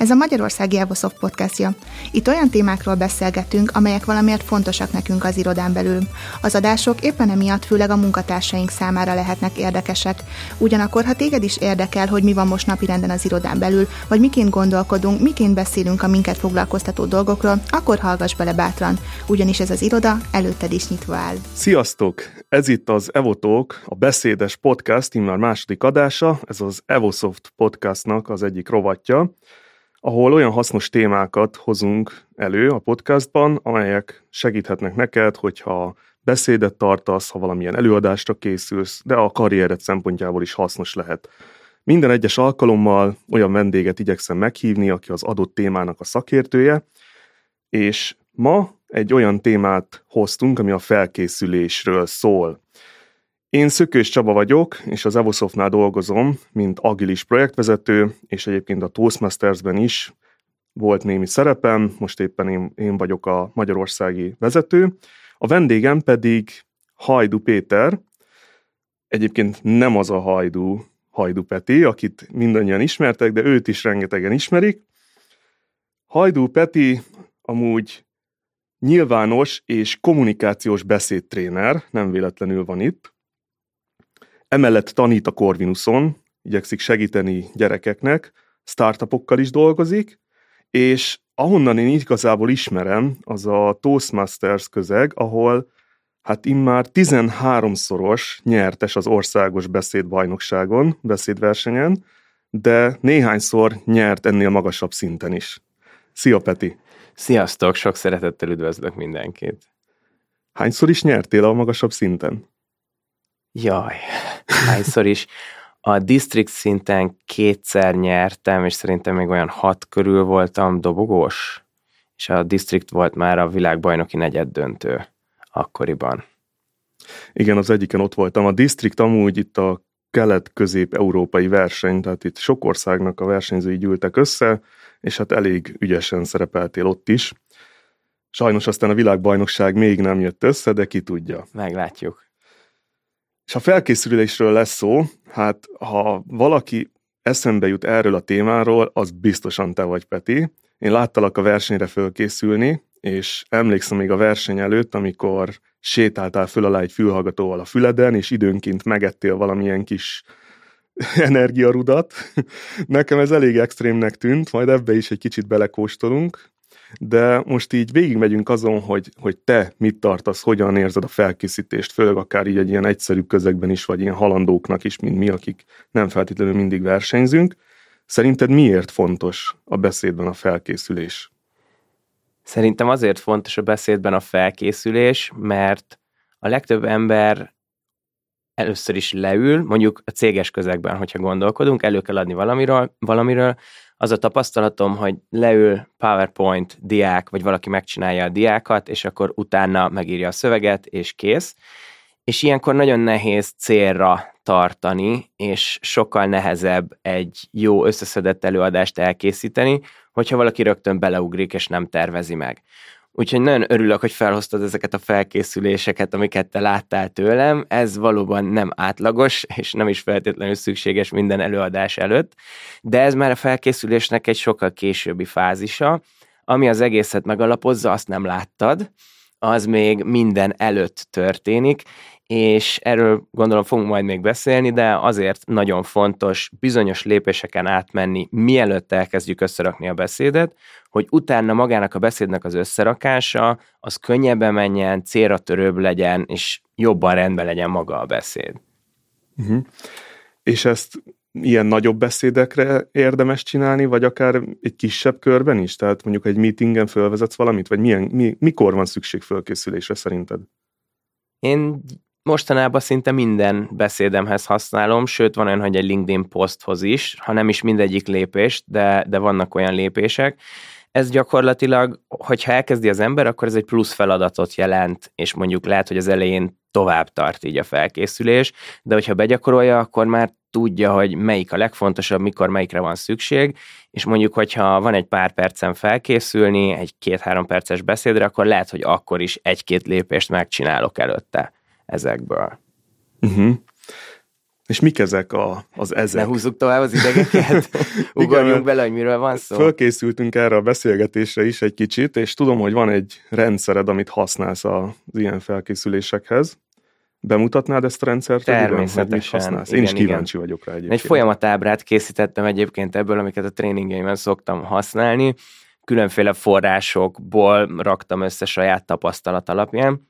Ez a Magyarországi Evosoft podcastja. Itt olyan témákról beszélgetünk, amelyek valamiért fontosak nekünk az irodán belül. Az adások éppen emiatt főleg a munkatársaink számára lehetnek érdekesek. Ugyanakkor, ha téged is érdekel, hogy mi van most napirenden az irodán belül, vagy miként gondolkodunk, miként beszélünk a minket foglalkoztató dolgokról, akkor hallgass bele bátran, ugyanis ez az iroda előtted is nyitva áll. Sziasztok! Ez itt az Evotók, a beszédes podcast, immár második adása, ez az Evosoft podcastnak az egyik rovatja ahol olyan hasznos témákat hozunk elő a podcastban, amelyek segíthetnek neked, hogyha beszédet tartasz, ha valamilyen előadásra készülsz, de a karriered szempontjából is hasznos lehet. Minden egyes alkalommal olyan vendéget igyekszem meghívni, aki az adott témának a szakértője, és ma egy olyan témát hoztunk, ami a felkészülésről szól. Én Szökős Csaba vagyok, és az Evosoftnál dolgozom, mint agilis projektvezető, és egyébként a Toastmastersben is volt némi szerepem, most éppen én, én vagyok a magyarországi vezető. A vendégem pedig Hajdu Péter, egyébként nem az a Hajdu, Hajdu Peti, akit mindannyian ismertek, de őt is rengetegen ismerik. Hajdu Peti amúgy nyilvános és kommunikációs beszédtréner, nem véletlenül van itt, Emellett tanít a Corvinuson, igyekszik segíteni gyerekeknek, startupokkal is dolgozik, és ahonnan én igazából ismerem, az a Toastmasters közeg, ahol hát immár 13-szoros nyertes az országos beszédbajnokságon, beszédversenyen, de néhányszor nyert ennél magasabb szinten is. Szia, Peti! Sziasztok, sok szeretettel üdvözlök mindenkit! Hányszor is nyertél a magasabb szinten? Jaj, hányszor is. A district szinten kétszer nyertem, és szerintem még olyan hat körül voltam dobogós, és a district volt már a világbajnoki negyed döntő akkoriban. Igen, az egyiken ott voltam. A district amúgy itt a kelet-közép-európai verseny, tehát itt sok országnak a versenyzői gyűltek össze, és hát elég ügyesen szerepeltél ott is. Sajnos aztán a világbajnokság még nem jött össze, de ki tudja. Meglátjuk. És ha felkészülésről lesz szó, hát ha valaki eszembe jut erről a témáról, az biztosan te vagy, Peti. Én láttalak a versenyre fölkészülni, és emlékszem még a verseny előtt, amikor sétáltál föl alá egy fülhallgatóval a füleden, és időnként megettél valamilyen kis energiarudat. Nekem ez elég extrémnek tűnt, majd ebbe is egy kicsit belekóstolunk de most így végigmegyünk azon, hogy, hogy te mit tartasz, hogyan érzed a felkészítést, főleg akár így egy ilyen egyszerű közegben is, vagy ilyen halandóknak is, mint mi, akik nem feltétlenül mindig versenyzünk. Szerinted miért fontos a beszédben a felkészülés? Szerintem azért fontos a beszédben a felkészülés, mert a legtöbb ember először is leül, mondjuk a céges közegben, hogyha gondolkodunk, elő kell adni valamiről, valamiről az a tapasztalatom, hogy leül PowerPoint diák, vagy valaki megcsinálja a diákat, és akkor utána megírja a szöveget, és kész. És ilyenkor nagyon nehéz célra tartani, és sokkal nehezebb egy jó összeszedett előadást elkészíteni, hogyha valaki rögtön beleugrik, és nem tervezi meg. Úgyhogy nagyon örülök, hogy felhoztad ezeket a felkészüléseket, amiket te láttál tőlem. Ez valóban nem átlagos, és nem is feltétlenül szükséges minden előadás előtt, de ez már a felkészülésnek egy sokkal későbbi fázisa, ami az egészet megalapozza, azt nem láttad, az még minden előtt történik, és erről gondolom fogunk majd még beszélni, de azért nagyon fontos bizonyos lépéseken átmenni, mielőtt elkezdjük összerakni a beszédet, hogy utána magának a beszédnek az összerakása, az könnyebben menjen, célra törőbb legyen, és jobban rendben legyen maga a beszéd. Uh-huh. És ezt ilyen nagyobb beszédekre érdemes csinálni, vagy akár egy kisebb körben is? Tehát mondjuk egy meetingen fölvezetsz valamit, vagy milyen, mi, mikor van szükség fölkészülésre szerinted? Én mostanában szinte minden beszédemhez használom, sőt van olyan, hogy egy LinkedIn poszthoz is, ha nem is mindegyik lépést, de, de vannak olyan lépések. Ez gyakorlatilag, hogyha elkezdi az ember, akkor ez egy plusz feladatot jelent, és mondjuk lehet, hogy az elején tovább tart így a felkészülés, de hogyha begyakorolja, akkor már tudja, hogy melyik a legfontosabb, mikor melyikre van szükség, és mondjuk, hogyha van egy pár percen felkészülni, egy két-három perces beszédre, akkor lehet, hogy akkor is egy-két lépést megcsinálok előtte ezekből. Uh-huh. És mik ezek a, az ezek? Ne húzzuk tovább az idegeket, ugorjunk bele, hogy miről van szó. Fölkészültünk erre a beszélgetésre is egy kicsit, és tudom, hogy van egy rendszered, amit használsz az ilyen felkészülésekhez. Bemutatnád ezt a rendszert? Természetesen. Hogy használsz? Én is kíváncsi igen. vagyok rá egyébként. Egy folyamatábrát készítettem egyébként ebből, amiket a tréningeimen szoktam használni. Különféle forrásokból raktam össze saját tapasztalat alapján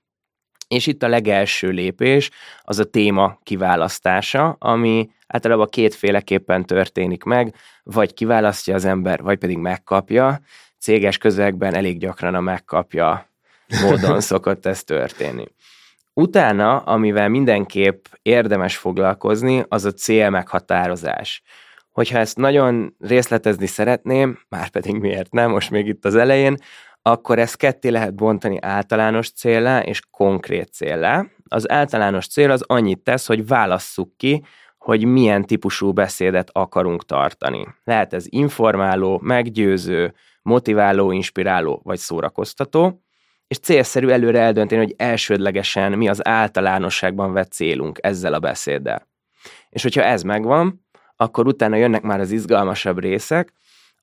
és itt a legelső lépés az a téma kiválasztása, ami általában kétféleképpen történik meg, vagy kiválasztja az ember, vagy pedig megkapja. Céges közegben elég gyakran a megkapja módon szokott ez történni. Utána, amivel mindenképp érdemes foglalkozni, az a cél meghatározás. Hogyha ezt nagyon részletezni szeretném, már pedig miért nem, most még itt az elején, akkor ezt ketté lehet bontani általános célra és konkrét célra. Az általános cél az annyit tesz, hogy válasszuk ki, hogy milyen típusú beszédet akarunk tartani. Lehet ez informáló, meggyőző, motiváló, inspiráló vagy szórakoztató, és célszerű előre eldönteni, hogy elsődlegesen mi az általánosságban vett célunk ezzel a beszéddel. És hogyha ez megvan, akkor utána jönnek már az izgalmasabb részek,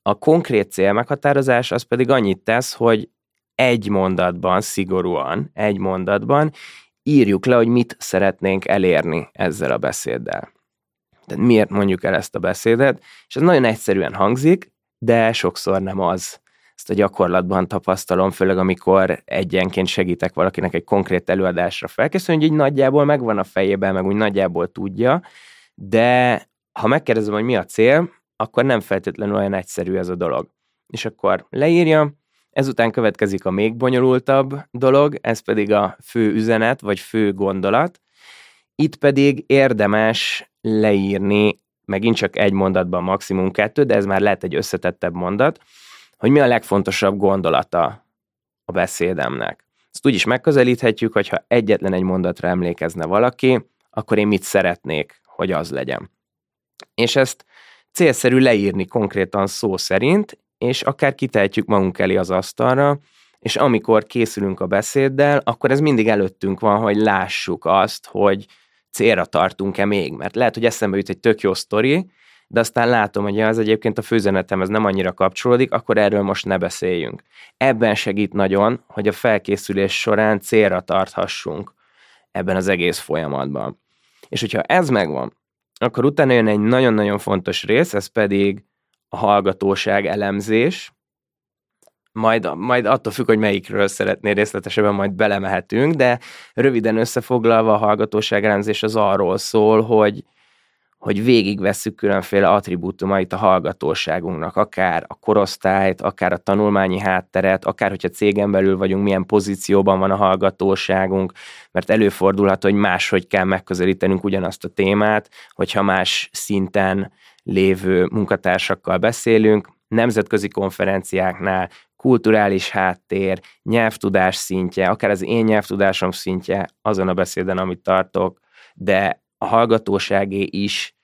a konkrét cél meghatározás az pedig annyit tesz, hogy egy mondatban, szigorúan egy mondatban írjuk le, hogy mit szeretnénk elérni ezzel a beszéddel. Tehát miért mondjuk el ezt a beszédet, és ez nagyon egyszerűen hangzik, de sokszor nem az. Ezt a gyakorlatban tapasztalom, főleg amikor egyenként segítek valakinek egy konkrét előadásra felkészülni, hogy így nagyjából megvan a fejében, meg úgy nagyjából tudja, de ha megkérdezem, hogy mi a cél, akkor nem feltétlenül olyan egyszerű ez a dolog. És akkor leírja, ezután következik a még bonyolultabb dolog, ez pedig a fő üzenet, vagy fő gondolat. Itt pedig érdemes leírni, megint csak egy mondatban maximum kettő, de ez már lehet egy összetettebb mondat, hogy mi a legfontosabb gondolata a beszédemnek. Ezt úgy is megközelíthetjük, hogyha egyetlen egy mondatra emlékezne valaki, akkor én mit szeretnék, hogy az legyen. És ezt célszerű leírni konkrétan szó szerint, és akár kitehetjük magunk elé az asztalra, és amikor készülünk a beszéddel, akkor ez mindig előttünk van, hogy lássuk azt, hogy célra tartunk-e még, mert lehet, hogy eszembe jut egy tök jó sztori, de aztán látom, hogy az egyébként a főzenetemhez nem annyira kapcsolódik, akkor erről most ne beszéljünk. Ebben segít nagyon, hogy a felkészülés során célra tarthassunk ebben az egész folyamatban. És hogyha ez megvan, akkor utána jön egy nagyon-nagyon fontos rész, ez pedig a hallgatóság elemzés, majd, majd attól függ, hogy melyikről szeretnél részletesebben, majd belemehetünk, de röviden összefoglalva a hallgatóság elemzés az arról szól, hogy, hogy végigvesszük különféle attribútumait a hallgatóságunknak, akár a korosztályt, akár a tanulmányi hátteret, akár hogyha cégen belül vagyunk, milyen pozícióban van a hallgatóságunk, mert előfordulhat, hogy máshogy kell megközelítenünk ugyanazt a témát, hogyha más szinten lévő munkatársakkal beszélünk, nemzetközi konferenciáknál, kulturális háttér, nyelvtudás szintje, akár az én nyelvtudásom szintje azon a beszéden, amit tartok, de a hallgatóságé is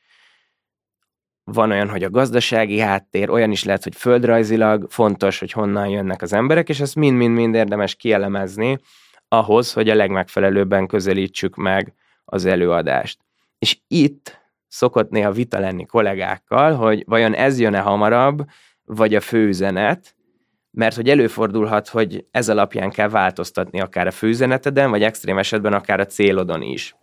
van olyan, hogy a gazdasági háttér, olyan is lehet, hogy földrajzilag fontos, hogy honnan jönnek az emberek, és ezt mind-mind-mind érdemes kielemezni ahhoz, hogy a legmegfelelőbben közelítsük meg az előadást. És itt szokott néha vita lenni kollégákkal, hogy vajon ez jön-e hamarabb, vagy a főüzenet, mert hogy előfordulhat, hogy ez alapján kell változtatni akár a főüzeneteden, vagy extrém esetben akár a célodon is.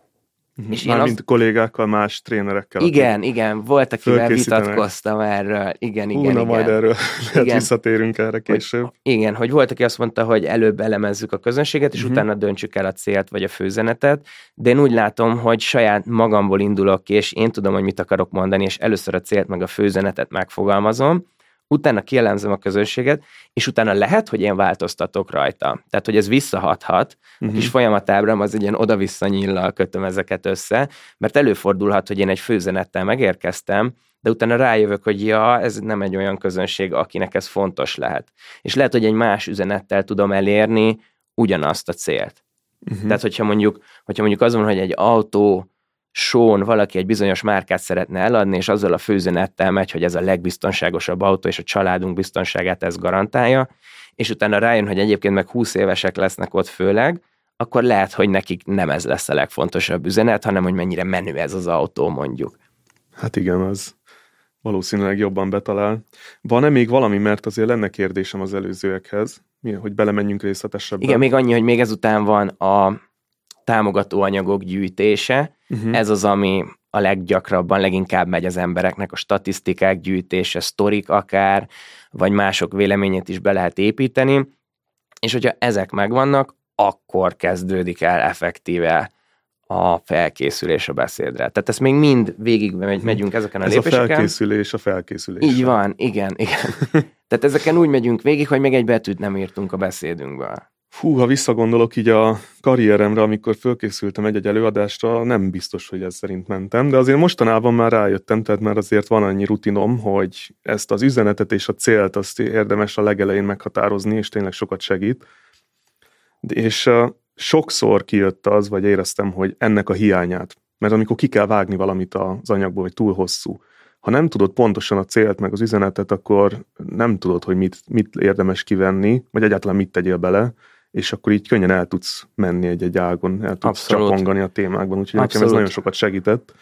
Uh-huh. És Mármint az... kollégákkal, más trénerekkel. Igen, igen, volt, akivel vitatkoztam erről. Igen, igen, Hú, na igen. majd erről lehet visszatérünk erre később. Hogy, igen, hogy volt, aki azt mondta, hogy előbb elemezzük a közönséget, és uh-huh. utána döntsük el a célt vagy a főzenetet, de én úgy látom, hogy saját magamból indulok ki, és én tudom, hogy mit akarok mondani, és először a célt meg a főzenetet megfogalmazom, utána kielemzem a közönséget, és utána lehet, hogy én változtatok rajta. Tehát, hogy ez visszahathat, uh-huh. a kis mhm. folyamatábram az egy ilyen oda-vissza nyillal kötöm ezeket össze, mert előfordulhat, hogy én egy főzenettel megérkeztem, de utána rájövök, hogy ja, ez nem egy olyan közönség, akinek ez fontos lehet. És lehet, hogy egy más üzenettel tudom elérni ugyanazt a célt. Uh-huh. Tehát, hogyha mondjuk, hogyha mondjuk az van, hogy egy autó són valaki egy bizonyos márkát szeretne eladni, és azzal a főzenettel megy, hogy ez a legbiztonságosabb autó, és a családunk biztonságát ez garantálja, és utána rájön, hogy egyébként meg 20 évesek lesznek ott főleg, akkor lehet, hogy nekik nem ez lesz a legfontosabb üzenet, hanem hogy mennyire menő ez az autó mondjuk. Hát igen, az valószínűleg jobban betalál. Van-e még valami, mert azért lenne kérdésem az előzőekhez, hogy belemenjünk részletesebben? Igen, még annyi, hogy még ezután van a támogató anyagok gyűjtése. Uh-huh. Ez az, ami a leggyakrabban, leginkább megy az embereknek, a statisztikák gyűjtése, sztorik akár, vagy mások véleményét is be lehet építeni, és hogyha ezek megvannak, akkor kezdődik el effektíve a felkészülés a beszédre. Tehát ezt még mind végig megy, megyünk ezeken a Ez lépéseken. a felkészülés a felkészülés. Így van, igen, igen. Tehát ezeken úgy megyünk végig, hogy még egy betűt nem írtunk a beszédünkből. Fú, ha visszagondolok így a karrieremre, amikor fölkészültem egy-egy előadásra, nem biztos, hogy ez szerint mentem, de azért mostanában már rájöttem, tehát már azért van annyi rutinom, hogy ezt az üzenetet és a célt azt érdemes a legelején meghatározni, és tényleg sokat segít. És sokszor kijött az, vagy éreztem, hogy ennek a hiányát. Mert amikor ki kell vágni valamit az anyagból, hogy túl hosszú, ha nem tudod pontosan a célt, meg az üzenetet, akkor nem tudod, hogy mit, mit érdemes kivenni, vagy egyáltalán mit tegyél bele, és akkor így könnyen el tudsz menni egy-egy ágon, el tudsz Abszolút. csapongani a témákban, úgyhogy nekem ez Abszolút. nagyon sokat segített.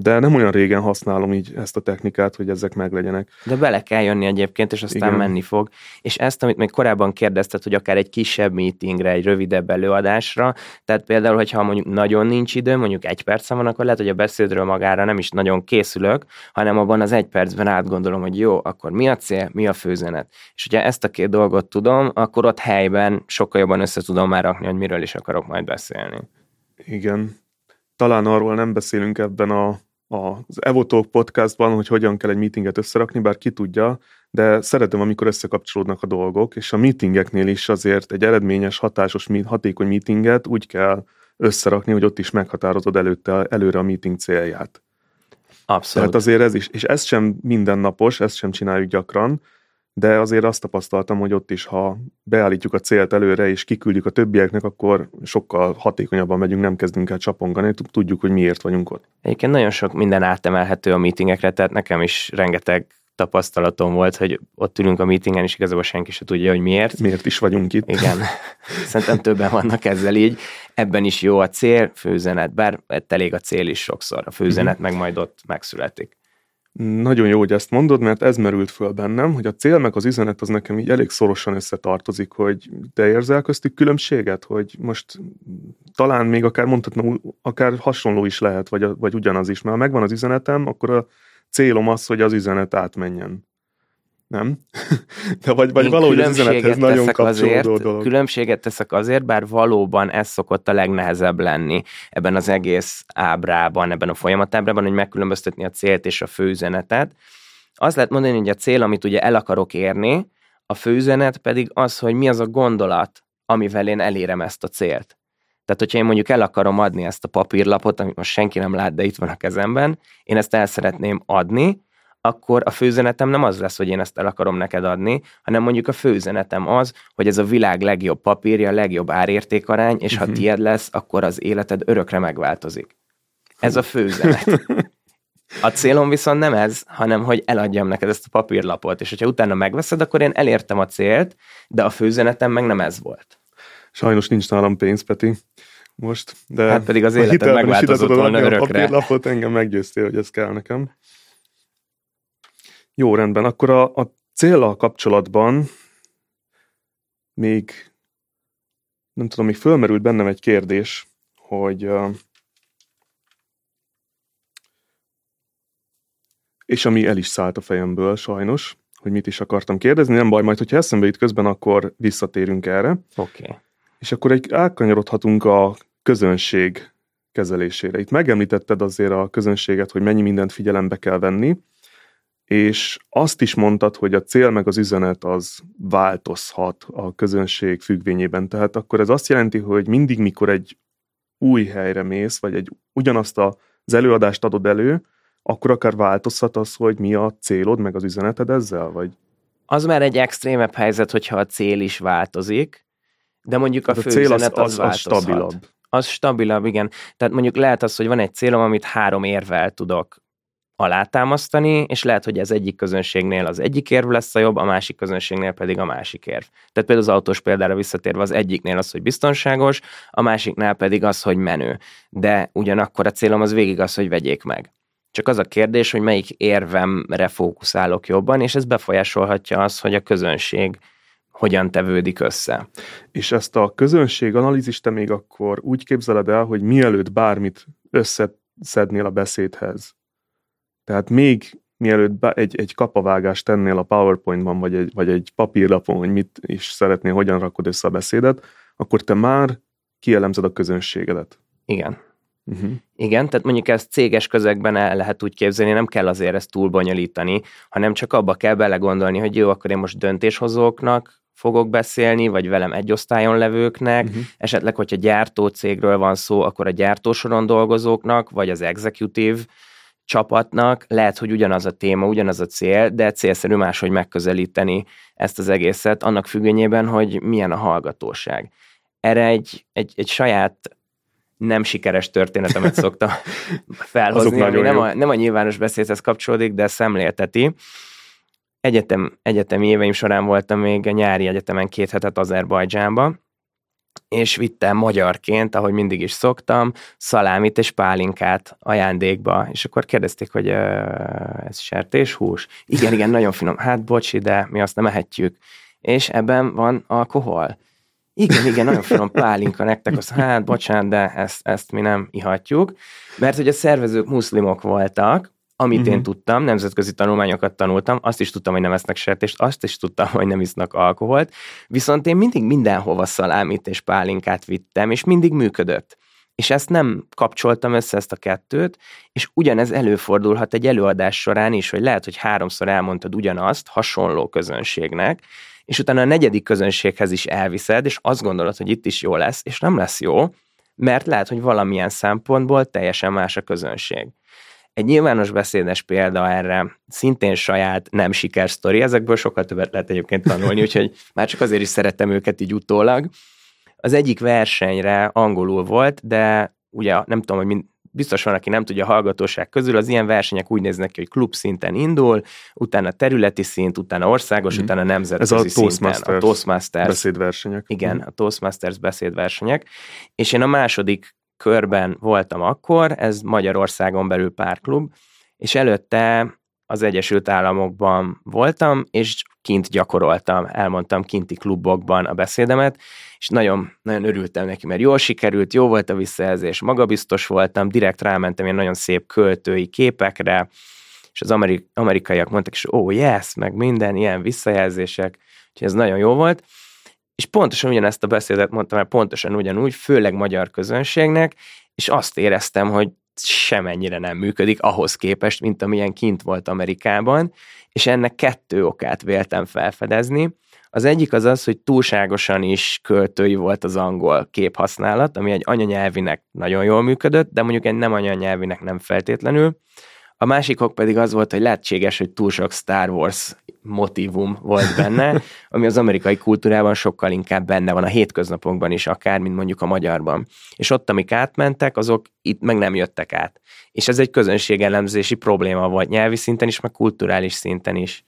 De nem olyan régen használom így ezt a technikát, hogy ezek meglegyenek. De bele kell jönni egyébként, és aztán Igen. menni fog. És ezt, amit még korábban kérdezted, hogy akár egy kisebb meetingre, egy rövidebb előadásra, tehát például, hogyha mondjuk nagyon nincs idő, mondjuk egy percem van, akkor lehet, hogy a beszédről magára nem is nagyon készülök, hanem abban az egy percben átgondolom, hogy jó, akkor mi a cél, mi a főzenet. És hogyha ezt a két dolgot tudom, akkor ott helyben sokkal jobban össze tudom már rakni, hogy miről is akarok majd beszélni. Igen. Talán arról nem beszélünk ebben a, a, az Evotalk podcastban, hogy hogyan kell egy meetinget összerakni, bár ki tudja, de szeretem, amikor összekapcsolódnak a dolgok, és a meetingeknél is azért egy eredményes, hatásos, hatékony meetinget úgy kell összerakni, hogy ott is meghatározod előtte, előre a meeting célját. Abszolút. Tehát azért ez is, és ez sem mindennapos, ezt sem csináljuk gyakran, de azért azt tapasztaltam, hogy ott is, ha beállítjuk a célt előre, és kiküldjük a többieknek, akkor sokkal hatékonyabban megyünk, nem kezdünk el csapongani, tud- tudjuk, hogy miért vagyunk ott. Egyébként nagyon sok minden átemelhető a meetingekre, tehát nekem is rengeteg tapasztalatom volt, hogy ott ülünk a meetingen, és igazából senki se tudja, hogy miért. Miért is vagyunk itt? Igen, szerintem többen vannak ezzel így. Ebben is jó a cél, főzenet, bár elég a cél is sokszor, a főzenet meg majd ott megszületik. Nagyon jó, hogy ezt mondod, mert ez merült föl bennem, hogy a cél meg az üzenet az nekem így elég szorosan összetartozik, hogy te érzel köztük különbséget, hogy most talán még akár mondhatna, akár hasonló is lehet, vagy, vagy ugyanaz is, mert ha megvan az üzenetem, akkor a célom az, hogy az üzenet átmenjen. Nem? De vagy, vagy Én valahogy az üzenethez nagyon kapcsolódó azért, dolog. Különbséget teszek azért, bár valóban ez szokott a legnehezebb lenni ebben az egész ábrában, ebben a folyamatábrában, hogy megkülönböztetni a célt és a főüzenetet. Az lehet mondani, hogy a cél, amit ugye el akarok érni, a főüzenet pedig az, hogy mi az a gondolat, amivel én elérem ezt a célt. Tehát, hogyha én mondjuk el akarom adni ezt a papírlapot, amit most senki nem lát, de itt van a kezemben, én ezt el szeretném adni, akkor a főzenetem nem az lesz, hogy én ezt el akarom neked adni, hanem mondjuk a főzenetem az, hogy ez a világ legjobb papírja, legjobb árértékarány, és ha Mhm. tied lesz, akkor az életed örökre megváltozik. Ez a főzenet. A célom viszont nem ez, hanem hogy eladjam neked ezt a papírlapot, és hogyha utána megveszed, akkor én elértem a célt, de a főzenetem meg nem ez volt. Sajnos nincs nálam pénz, Peti, most, de Hát pedig az életed megváltozott volna adni a örökre. papírlapot, engem meggyőztél, hogy ez kell nekem. Jó, rendben. Akkor a, a céllal kapcsolatban még nem tudom, még fölmerült bennem egy kérdés, hogy és ami el is szállt a fejemből sajnos, hogy mit is akartam kérdezni, nem baj, majd hogyha eszembe jut közben, akkor visszatérünk erre. Oké. Okay. És akkor egy elkanyarodhatunk a közönség kezelésére. Itt megemlítetted azért a közönséget, hogy mennyi mindent figyelembe kell venni, és azt is mondtad, hogy a cél meg az üzenet az változhat a közönség függvényében. Tehát akkor ez azt jelenti, hogy mindig, mikor egy új helyre mész, vagy egy ugyanazt az előadást adod elő, akkor akár változhat az, hogy mi a célod, meg az üzeneted ezzel, vagy? Az már egy extrémebb helyzet, hogyha a cél is változik, de mondjuk a, Hát fő cél az, üzenet az, az, az változhat. stabilabb. Az stabilabb, igen. Tehát mondjuk lehet az, hogy van egy célom, amit három érvel tudok alátámasztani, és lehet, hogy ez egyik közönségnél az egyik érv lesz a jobb, a másik közönségnél pedig a másik érv. Tehát például az autós példára visszatérve az egyiknél az, hogy biztonságos, a másiknál pedig az, hogy menő. De ugyanakkor a célom az végig az, hogy vegyék meg. Csak az a kérdés, hogy melyik érvemre fókuszálok jobban, és ez befolyásolhatja azt, hogy a közönség hogyan tevődik össze. És ezt a közönség analízist te még akkor úgy képzeled el, hogy mielőtt bármit összeszednél a beszédhez, tehát még mielőtt egy, egy kapavágást tennél a PowerPointban, vagy egy, vagy egy papírlapon, hogy mit is szeretnél, hogyan rakod össze a beszédet, akkor te már kielemzed a közönségedet. Igen. Uh-huh. Igen, tehát mondjuk ezt céges közegben el lehet úgy képzelni, nem kell azért ezt túl bonyolítani, hanem csak abba kell belegondolni, hogy jó, akkor én most döntéshozóknak fogok beszélni, vagy velem egy osztályon levőknek, uh-huh. esetleg, hogyha gyártócégről van szó, akkor a gyártósoron dolgozóknak, vagy az executive csapatnak lehet, hogy ugyanaz a téma, ugyanaz a cél, de célszerű máshogy megközelíteni ezt az egészet, annak függvényében, hogy milyen a hallgatóság. Erre egy, egy, egy saját nem sikeres történetemet szokta felhozni, ami nem a, nem a nyilvános beszédhez kapcsolódik, de szemlélteti. Egyetem, egyetemi éveim során voltam még a nyári egyetemen két hetet Azerbajdzsánba, és vittem magyarként, ahogy mindig is szoktam, szalámit és pálinkát ajándékba, és akkor kérdezték, hogy ez sertéshús? Igen, igen, nagyon finom. Hát bocsi, de mi azt nem ehetjük. És ebben van alkohol. Igen, igen, nagyon finom pálinka nektek, az hát bocsánat, de ezt, ezt mi nem ihatjuk. Mert hogy a szervezők muszlimok voltak, amit uh-huh. én mhm. tudtam, nemzetközi tanulmányokat tanultam, azt is tudtam, hogy nem esznek sertést, azt is tudtam, hogy nem isznak alkoholt, viszont én mindig mindenhova szalámit és pálinkát vittem, és mindig működött. És ezt nem kapcsoltam össze ezt a kettőt, és ugyanez előfordulhat egy előadás során is, hogy lehet, hogy háromszor elmondtad ugyanazt hasonló közönségnek, és utána a negyedik közönséghez is elviszed, és azt gondolod, hogy itt is jó lesz, és nem lesz jó, mert lehet, hogy valamilyen szempontból teljesen más a közönség. Egy nyilvános beszédes példa erre szintén saját nem sikersztori, ezekből sokkal többet lehet egyébként tanulni, úgyhogy már csak azért is szeretem őket így utólag. Az egyik versenyre angolul volt, de ugye nem tudom, hogy mind, biztos van, aki nem tudja a hallgatóság közül, az ilyen versenyek úgy néznek ki, hogy klub szinten indul, utána területi szint, utána országos, mm. utána nemzetközi Ez a Toastmasters szinten. A Toastmasters beszédversenyek. Igen, mm. a Toastmasters beszédversenyek. És én a második körben voltam akkor, ez Magyarországon belül pár klub, és előtte az Egyesült Államokban voltam, és kint gyakoroltam, elmondtam kinti klubokban a beszédemet, és nagyon, nagyon örültem neki, mert jól sikerült, jó volt a visszajelzés, magabiztos voltam, direkt rámentem ilyen nagyon szép költői képekre, és az amerik- amerikaiak mondtak, és ó, oh, yes, meg minden, ilyen visszajelzések, úgyhogy ez nagyon jó volt, és pontosan ugyanezt a beszédet mondtam el, pontosan ugyanúgy, főleg magyar közönségnek, és azt éreztem, hogy semennyire nem működik ahhoz képest, mint amilyen kint volt Amerikában, és ennek kettő okát véltem felfedezni. Az egyik az az, hogy túlságosan is költői volt az angol képhasználat, ami egy anyanyelvinek nagyon jól működött, de mondjuk egy nem anyanyelvinek nem feltétlenül. A másik ok pedig az volt, hogy lehetséges, hogy túl sok Star Wars motivum volt benne, ami az amerikai kultúrában sokkal inkább benne van a hétköznapokban is, akár, mint mondjuk a magyarban. És ott, amik átmentek, azok itt meg nem jöttek át. És ez egy közönségelemzési probléma volt nyelvi szinten is, meg kulturális szinten is.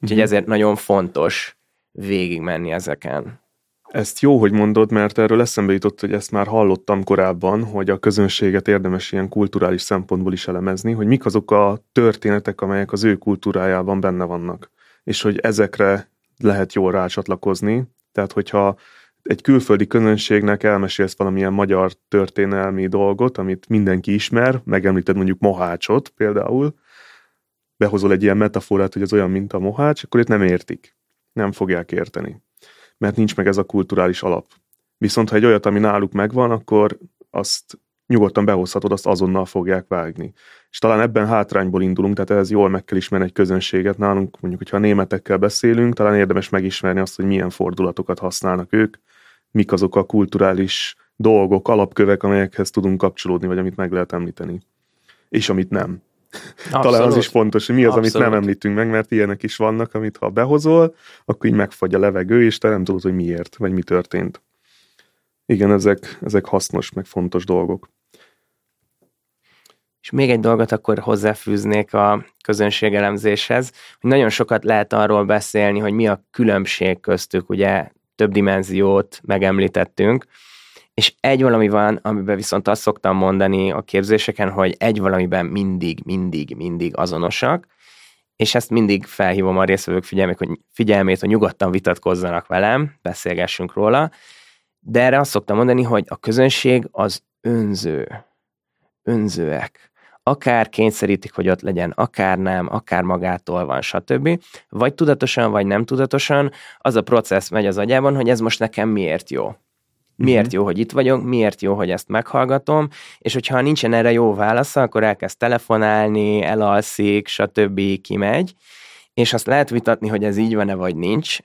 Úgyhogy mhm. ezért nagyon fontos végigmenni ezeken. Ezt jó, hogy mondod, mert erről eszembe jutott, hogy ezt már hallottam korábban, hogy a közönséget érdemes ilyen kulturális szempontból is elemezni, hogy mik azok a történetek, amelyek az ő kultúrájában benne vannak, és hogy ezekre lehet jól rácsatlakozni. Tehát, hogyha egy külföldi közönségnek elmesélsz valamilyen magyar történelmi dolgot, amit mindenki ismer, megemlíted mondjuk Mohácsot például, behozol egy ilyen metaforát, hogy ez olyan, mint a Mohács, akkor itt nem értik. Nem fogják érteni mert nincs meg ez a kulturális alap. Viszont ha egy olyat, ami náluk megvan, akkor azt nyugodtan behozhatod, azt azonnal fogják vágni. És talán ebben hátrányból indulunk, tehát ez jól meg kell ismerni egy közönséget nálunk, mondjuk, hogyha a németekkel beszélünk, talán érdemes megismerni azt, hogy milyen fordulatokat használnak ők, mik azok a kulturális dolgok, alapkövek, amelyekhez tudunk kapcsolódni, vagy amit meg lehet említeni. És amit nem. Abszolút. Talán az is fontos, hogy mi az, Abszolút. amit nem említünk meg, mert ilyenek is vannak, amit ha behozol, akkor így megfagy a levegő, és te nem tudod, hogy miért, vagy mi történt. Igen, ezek, ezek hasznos, meg fontos dolgok. És még egy dolgot akkor hozzáfűznék a közönségelemzéshez, hogy nagyon sokat lehet arról beszélni, hogy mi a különbség köztük, ugye több dimenziót megemlítettünk, és egy valami van, amiben viszont azt szoktam mondani a képzéseken, hogy egy valamiben mindig, mindig, mindig azonosak, és ezt mindig felhívom a részvevők figyelmét, hogy, figyelmét, hogy nyugodtan vitatkozzanak velem, beszélgessünk róla, de erre azt szoktam mondani, hogy a közönség az önző, önzőek. Akár kényszerítik, hogy ott legyen, akár nem, akár magától van, stb. Vagy tudatosan, vagy nem tudatosan, az a processz megy az agyában, hogy ez most nekem miért jó. Miért uh-huh. jó, hogy itt vagyok, miért jó, hogy ezt meghallgatom, és hogyha nincsen erre jó válasza, akkor elkezd telefonálni, elalszik, stb. kimegy, és azt lehet vitatni, hogy ez így van-e vagy nincs,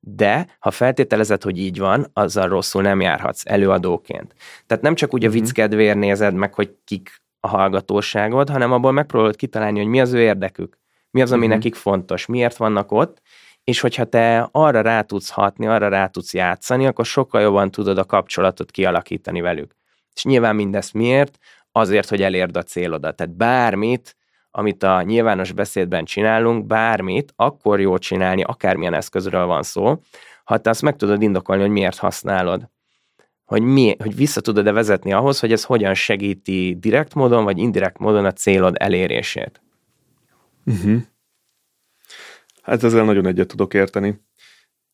de ha feltételezed, hogy így van, azzal rosszul nem járhatsz előadóként. Tehát nem csak úgy a mhm. vicc kedvéért nézed meg, hogy kik a hallgatóságod, hanem abból megpróbálod kitalálni, hogy mi az ő érdekük, mi az, ami uh-huh. nekik fontos, miért vannak ott, és hogyha te arra rá tudsz hatni, arra rá tudsz játszani, akkor sokkal jobban tudod a kapcsolatot kialakítani velük. És nyilván mindezt miért? Azért, hogy elérd a célodat. Tehát bármit, amit a nyilvános beszédben csinálunk, bármit, akkor jó csinálni, akármilyen eszközről van szó, ha te azt meg tudod indokolni, hogy miért használod. Hogy, mi, hogy vissza tudod-e vezetni ahhoz, hogy ez hogyan segíti direkt módon, vagy indirekt módon a célod elérését. Uh-huh. Hát ezzel nagyon egyet tudok érteni.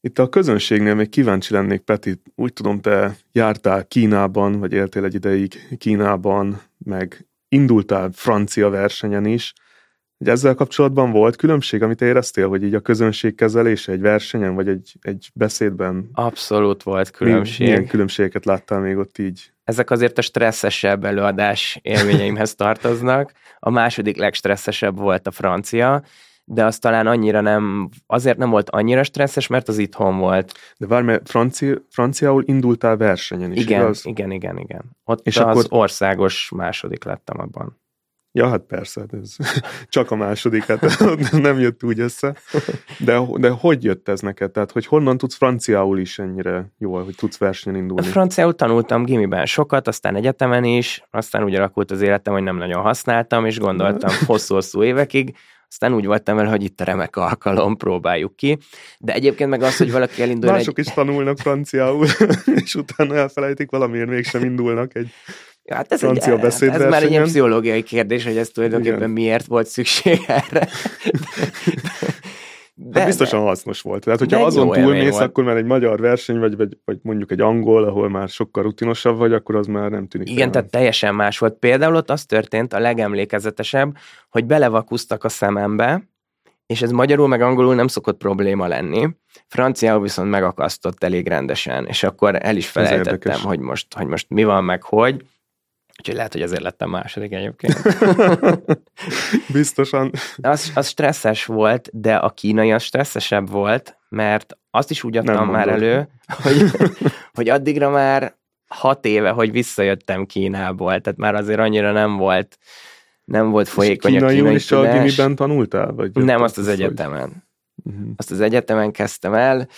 Itt a közönségnél még kíváncsi lennék, Peti, úgy tudom, te jártál Kínában, vagy éltél egy ideig Kínában, meg indultál francia versenyen is. Hogy ezzel kapcsolatban volt különbség, amit éreztél, hogy így a közönség kezelése egy versenyen, vagy egy, egy beszédben? Abszolút volt különbség. Milyen különbségeket láttál még ott így? Ezek azért a stresszesebb előadás élményeimhez tartoznak. A második legstresszesebb volt a francia, de az talán annyira nem, azért nem volt annyira stresszes, mert az itthon volt. De várj, mert franci, franciául indultál versenyen is, igen, igaz? Igen, igen, igen. Ott És az akkor... országos második lettem abban. Ja, hát persze, hát ez csak a második, hát nem jött úgy össze. De, de hogy jött ez neked? Tehát, hogy honnan tudsz franciául is ennyire jól, hogy tudsz versenyen indulni? A franciául tanultam gimiben sokat, aztán egyetemen is, aztán úgy alakult az életem, hogy nem nagyon használtam, és gondoltam hosszú-hosszú évekig, aztán úgy voltam vele, hogy itt a remek alkalom, próbáljuk ki. De egyébként meg az, hogy valaki elindul Mások egy... is tanulnak franciául, és utána elfelejtik, valamiért mégsem indulnak egy Ja, hát ez, francia egy, ez már egy pszichológiai kérdés, hogy ez tulajdonképpen Igen. miért volt szükség erre. De, hát biztosan de, hasznos volt. Tehát, hogyha azon túlmész, akkor már egy magyar verseny, vagy, vagy, vagy mondjuk egy angol, ahol már sokkal rutinosabb vagy, akkor az már nem tűnik. Igen, tehát teljesen más volt. Például ott az történt a legemlékezetesebb, hogy belevakusztak a szemembe, és ez magyarul meg angolul nem szokott probléma lenni. Franciául viszont megakasztott elég rendesen, és akkor el is felejtettem, hogy most, hogy most mi van meg, hogy Úgyhogy lehet, hogy ezért lettem második egyébként. Biztosan. Az, az stresszes volt, de a kínai az stresszesebb volt, mert azt is úgy adtam már elő, hogy, hogy addigra már hat éve, hogy visszajöttem Kínából, tehát már azért annyira nem volt nem volt folyékony a kínai is a gimiben tanultál? Vagy nem, azt az egyetemen. Uh-huh. Azt az egyetemen kezdtem el,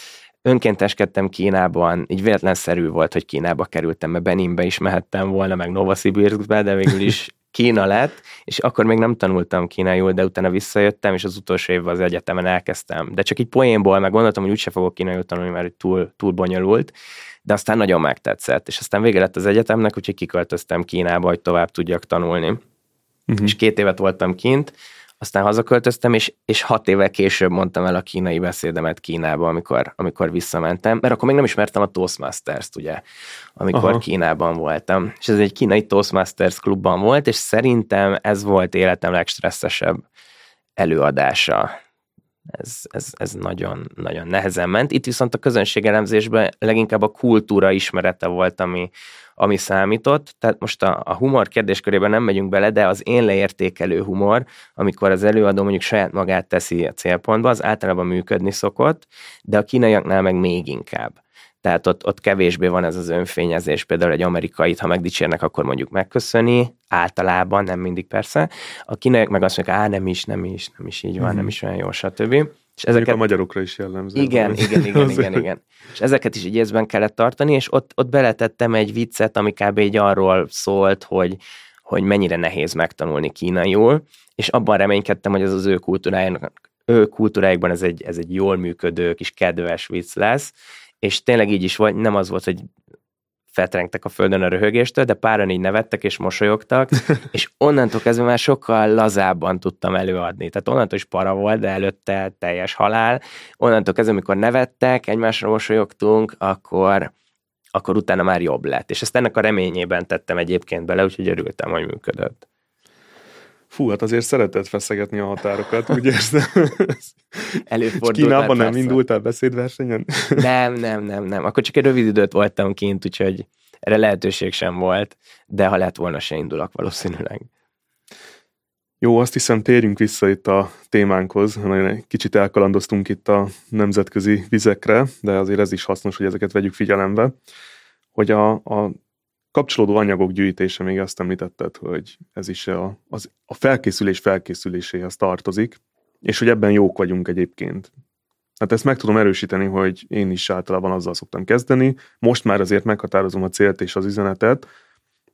önkénteskedtem Kínában, így véletlenszerű volt, hogy Kínába kerültem, mert Beninbe is mehettem volna, meg Novosibirskbe, de végül is Kína lett, és akkor még nem tanultam kínaiul, de utána visszajöttem, és az utolsó évben az egyetemen elkezdtem. De csak így poénból, meg gondoltam, hogy úgyse fogok kínaiul tanulni, mert túl, túl bonyolult, de aztán nagyon megtetszett, és aztán vége lett az egyetemnek, úgyhogy kiköltöztem Kínába, hogy tovább tudjak tanulni. Uh-huh. És két évet voltam kint, aztán hazaköltöztem, és, és hat évvel később mondtam el a kínai beszédemet Kínába, amikor, amikor visszamentem, mert akkor még nem ismertem a Toastmasters-t, ugye, amikor Aha. Kínában voltam. És ez egy kínai Toastmasters klubban volt, és szerintem ez volt életem legstresszesebb előadása. Ez, ez, ez nagyon, nagyon nehezen ment. Itt viszont a közönségelemzésben leginkább a kultúra ismerete volt, ami, ami számított. Tehát most a, a humor kérdéskörében nem megyünk bele, de az én leértékelő humor, amikor az előadó mondjuk saját magát teszi a célpontba, az általában működni szokott, de a kínaiaknál meg még inkább. Tehát ott, ott kevésbé van ez az önfényezés, például egy amerikait, ha megdicsérnek, akkor mondjuk megköszöni, általában, nem mindig persze. A kínaiak meg azt mondják, á, nem is, nem is, nem is így van, mm-hmm. nem is olyan jó, stb. És ezeket, a magyarokra is jellemző. Igen, igen, igen, igen, igen. És ezeket is így észben kellett tartani, és ott, ott beletettem egy viccet, ami kb. így arról szólt, hogy, hogy mennyire nehéz megtanulni kínaiul, és abban reménykedtem, hogy ez az ő kultúrájának ő kultúráikban ez egy, ez egy jól működő, kis kedves vicc lesz, és tényleg így is volt, nem az volt, hogy fetrengtek a földön a röhögéstől, de páran így nevettek és mosolyogtak, és onnantól kezdve már sokkal lazábban tudtam előadni. Tehát onnantól is para volt, de előtte teljes halál. Onnantól kezdve, amikor nevettek, egymásra mosolyogtunk, akkor, akkor utána már jobb lett. És ezt ennek a reményében tettem egyébként bele, úgyhogy örültem, hogy működött. Fú, hát azért szeretett feszegetni a határokat, úgy érzem. Előfordult. Kínában nem persze. indultál beszédversenyen? Nem, nem, nem, nem. Akkor csak egy rövid időt voltam kint, úgyhogy erre lehetőség sem volt, de ha lett volna, se indulok valószínűleg. Jó, azt hiszem térjünk vissza itt a témánkhoz. Nagyon kicsit elkalandoztunk itt a nemzetközi vizekre, de azért ez is hasznos, hogy ezeket vegyük figyelembe. Hogy a, a kapcsolódó anyagok gyűjtése, még azt említetted, hogy ez is a, az, a felkészülés felkészüléséhez tartozik, és hogy ebben jók vagyunk egyébként. Hát ezt meg tudom erősíteni, hogy én is általában azzal szoktam kezdeni. Most már azért meghatározom a célt és az üzenetet,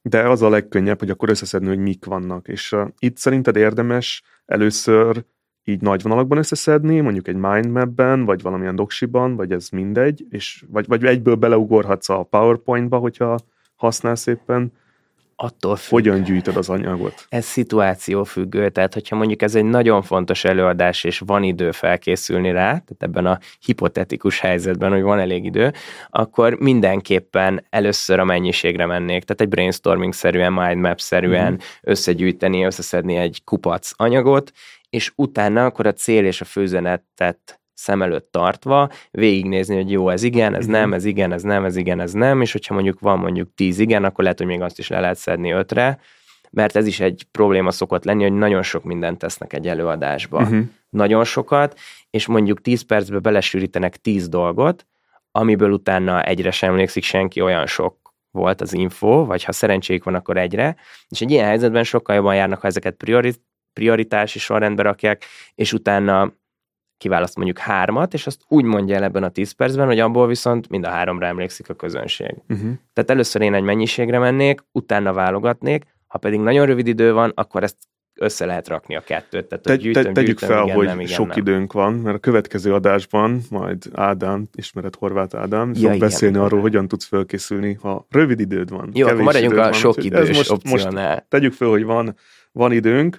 de az a legkönnyebb, hogy akkor összeszedni, hogy mik vannak. És uh, itt szerinted érdemes először így nagy vonalakban összeszedni, mondjuk egy mindmapben, vagy valamilyen doksiban, vagy ez mindegy, és vagy, vagy egyből beleugorhatsz a PowerPointba, hogyha használsz éppen, attól függ. Hogyan gyűjtöd az anyagot? Ez szituáció függő, tehát hogyha mondjuk ez egy nagyon fontos előadás, és van idő felkészülni rá, tehát ebben a hipotetikus helyzetben, hogy van elég idő, akkor mindenképpen először a mennyiségre mennék, tehát egy brainstorming-szerűen, mindmap-szerűen mm. összegyűjteni, összeszedni egy kupac anyagot, és utána akkor a cél és a főzenetet szem előtt tartva, végignézni, hogy jó, ez igen, ez nem, mhm. ez igen, ez nem, ez igen, ez nem, és hogyha mondjuk van mondjuk tíz igen, akkor lehet, hogy még azt is le lehet szedni ötre, mert ez is egy probléma szokott lenni, hogy nagyon sok mindent tesznek egy előadásba. Uh-huh. Nagyon sokat, és mondjuk 10 percbe belesűrítenek 10 dolgot, amiből utána egyre sem emlékszik senki, olyan sok volt az info, vagy ha szerencséjük van, akkor egyre, és egy ilyen helyzetben sokkal jobban járnak, ha ezeket priori- prioritási sorrendbe rakják, és utána kiválaszt mondjuk hármat, és azt úgy mondja el ebben a 10 percben, hogy abból viszont mind a háromra emlékszik a közönség. Uh-huh. Tehát először én egy mennyiségre mennék, utána válogatnék, ha pedig nagyon rövid idő van, akkor ezt össze lehet rakni a kettőt. Tehát te, gyűjtöm, te, tegyük gyűjtöm, fel, igen, hogy nem, igen, sok nem. időnk van, mert a következő adásban majd Ádám, ismered Horváth Ádám, ja, fog beszélni igen, arról, hogyan tudsz felkészülni, ha rövid időd van. Jó, akkor maradjunk a van, sok idős most, opciónál. Most tegyük fel, hogy van, van időnk,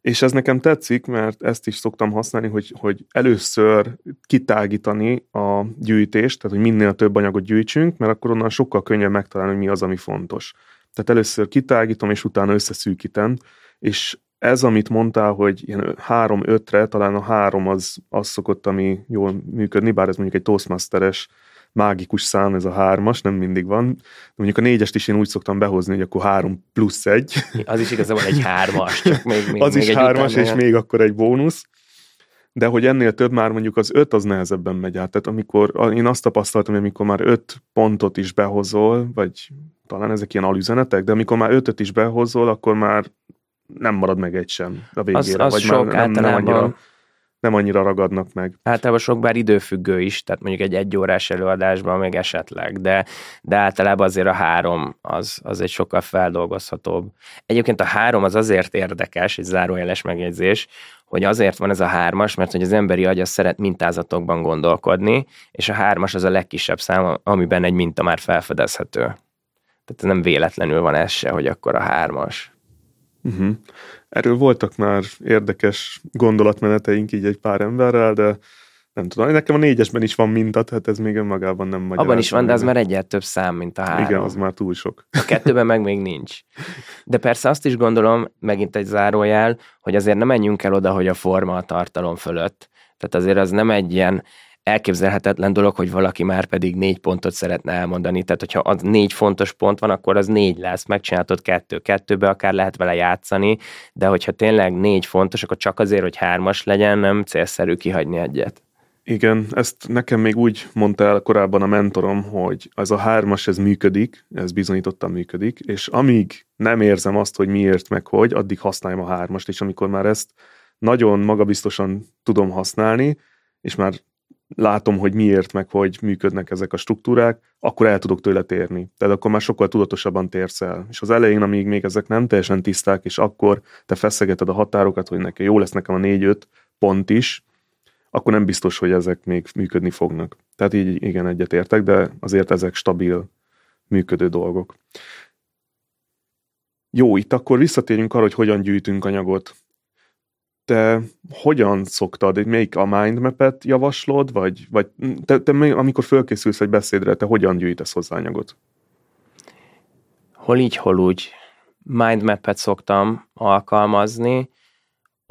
és ez nekem tetszik, mert ezt is szoktam használni, hogy, hogy először kitágítani a gyűjtést, tehát hogy minél több anyagot gyűjtsünk, mert akkor onnan sokkal könnyebb megtalálni, hogy mi az, ami fontos. Tehát először kitágítom, és utána összeszűkítem, és ez, amit mondtál, hogy ilyen három-ötre, talán a három az, az szokott, ami jól működni, bár ez mondjuk egy Toastmasteres mágikus szám, ez a hármas, nem mindig van. De mondjuk a négyest is én úgy szoktam behozni, hogy akkor három plusz egy. Az is igazából egy hármas, csak még, még Az még is egy hármas, és még akkor egy bónusz. De hogy ennél több már mondjuk az öt az nehezebben megy át. Tehát amikor, én azt tapasztaltam, hogy amikor már öt pontot is behozol, vagy talán ezek ilyen alüzenetek, de amikor már ötöt is behozol, akkor már nem marad meg egy sem a végére. Az, az vagy sok már nem, nem annyira nem annyira ragadnak meg. Általában sok bár időfüggő is, tehát mondjuk egy egyórás előadásban még esetleg, de, de általában azért a három az, az egy sokkal feldolgozhatóbb. Egyébként a három az azért érdekes, egy zárójeles megjegyzés, hogy azért van ez a hármas, mert hogy az emberi agy az szeret mintázatokban gondolkodni, és a hármas az a legkisebb szám, amiben egy minta már felfedezhető. Tehát nem véletlenül van ez se, hogy akkor a hármas. Uh-huh. Erről voltak már érdekes gondolatmeneteink így egy pár emberrel, de nem tudom, nekem a négyesben is van minta, tehát ez még önmagában nem magyar. Abban is van, de az már egyet több szám, mint a három. Igen, az már túl sok. A kettőben meg még nincs. De persze azt is gondolom, megint egy zárójel, hogy azért nem menjünk el oda, hogy a forma a tartalom fölött. Tehát azért az nem egy ilyen elképzelhetetlen dolog, hogy valaki már pedig négy pontot szeretne elmondani. Tehát, hogyha az négy fontos pont van, akkor az négy lesz, megcsináltad kettő, kettőbe akár lehet vele játszani, de hogyha tényleg négy fontos, akkor csak azért, hogy hármas legyen, nem célszerű kihagyni egyet. Igen, ezt nekem még úgy mondta el korábban a mentorom, hogy az a hármas, ez működik, ez bizonyítottan működik, és amíg nem érzem azt, hogy miért meg hogy, addig használjam a hármast, és amikor már ezt nagyon magabiztosan tudom használni, és már látom, hogy miért, meg hogy működnek ezek a struktúrák, akkor el tudok tőle térni. Tehát akkor már sokkal tudatosabban térsz el. És az elején, amíg még ezek nem teljesen tiszták, és akkor te feszegeted a határokat, hogy nekem jó lesz nekem a négy-öt pont is, akkor nem biztos, hogy ezek még működni fognak. Tehát így igen, egyetértek, de azért ezek stabil, működő dolgok. Jó, itt akkor visszatérjünk arra, hogy hogyan gyűjtünk anyagot. Te hogyan szoktad? Melyik a mindmap-et javaslod, vagy, vagy te, te amikor fölkészülsz egy beszédre, te hogyan gyűjtesz hozzá anyagot? Hol így, hol úgy. Mindmap-et szoktam alkalmazni,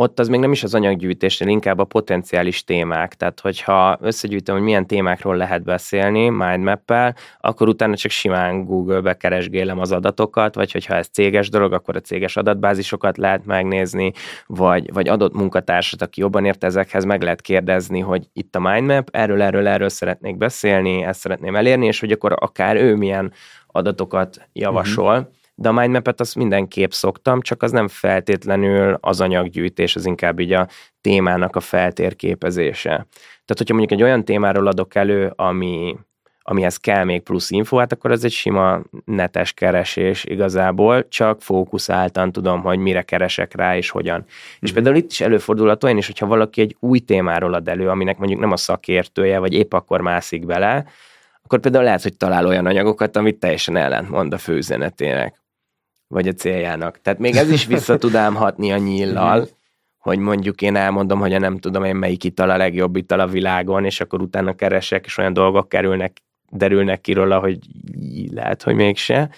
ott az még nem is az anyaggyűjtésnél, inkább a potenciális témák. Tehát, hogyha összegyűjtöm, hogy milyen témákról lehet beszélni mindmap akkor utána csak simán Google-be keresgélem az adatokat, vagy hogyha ez céges dolog, akkor a céges adatbázisokat lehet megnézni, vagy, vagy adott munkatársat, aki jobban ért ezekhez, meg lehet kérdezni, hogy itt a mindmap, erről, erről, erről szeretnék beszélni, ezt szeretném elérni, és hogy akkor akár ő milyen adatokat javasol. Uh-huh de a mindmap-et azt mindenképp szoktam, csak az nem feltétlenül az anyaggyűjtés, az inkább így a témának a feltérképezése. Tehát, hogyha mondjuk egy olyan témáról adok elő, ami, amihez kell még plusz info, hát akkor ez egy sima netes keresés igazából, csak fókuszáltan tudom, hogy mire keresek rá és hogyan. Mm. És mhm. például itt is előfordulhat olyan is, hogyha valaki egy új témáról ad elő, aminek mondjuk nem a szakértője, vagy épp akkor mászik bele, akkor például lehet, hogy talál olyan anyagokat, amit teljesen ellentmond a főüzenetének vagy a céljának. Tehát még ez is vissza tudám hatni a nyíllal, hogy mondjuk én elmondom, hogy nem tudom én melyik ital a legjobb ital a világon, és akkor utána keresek, és olyan dolgok kerülnek, derülnek ki róla, hogy lehet, hogy mégse,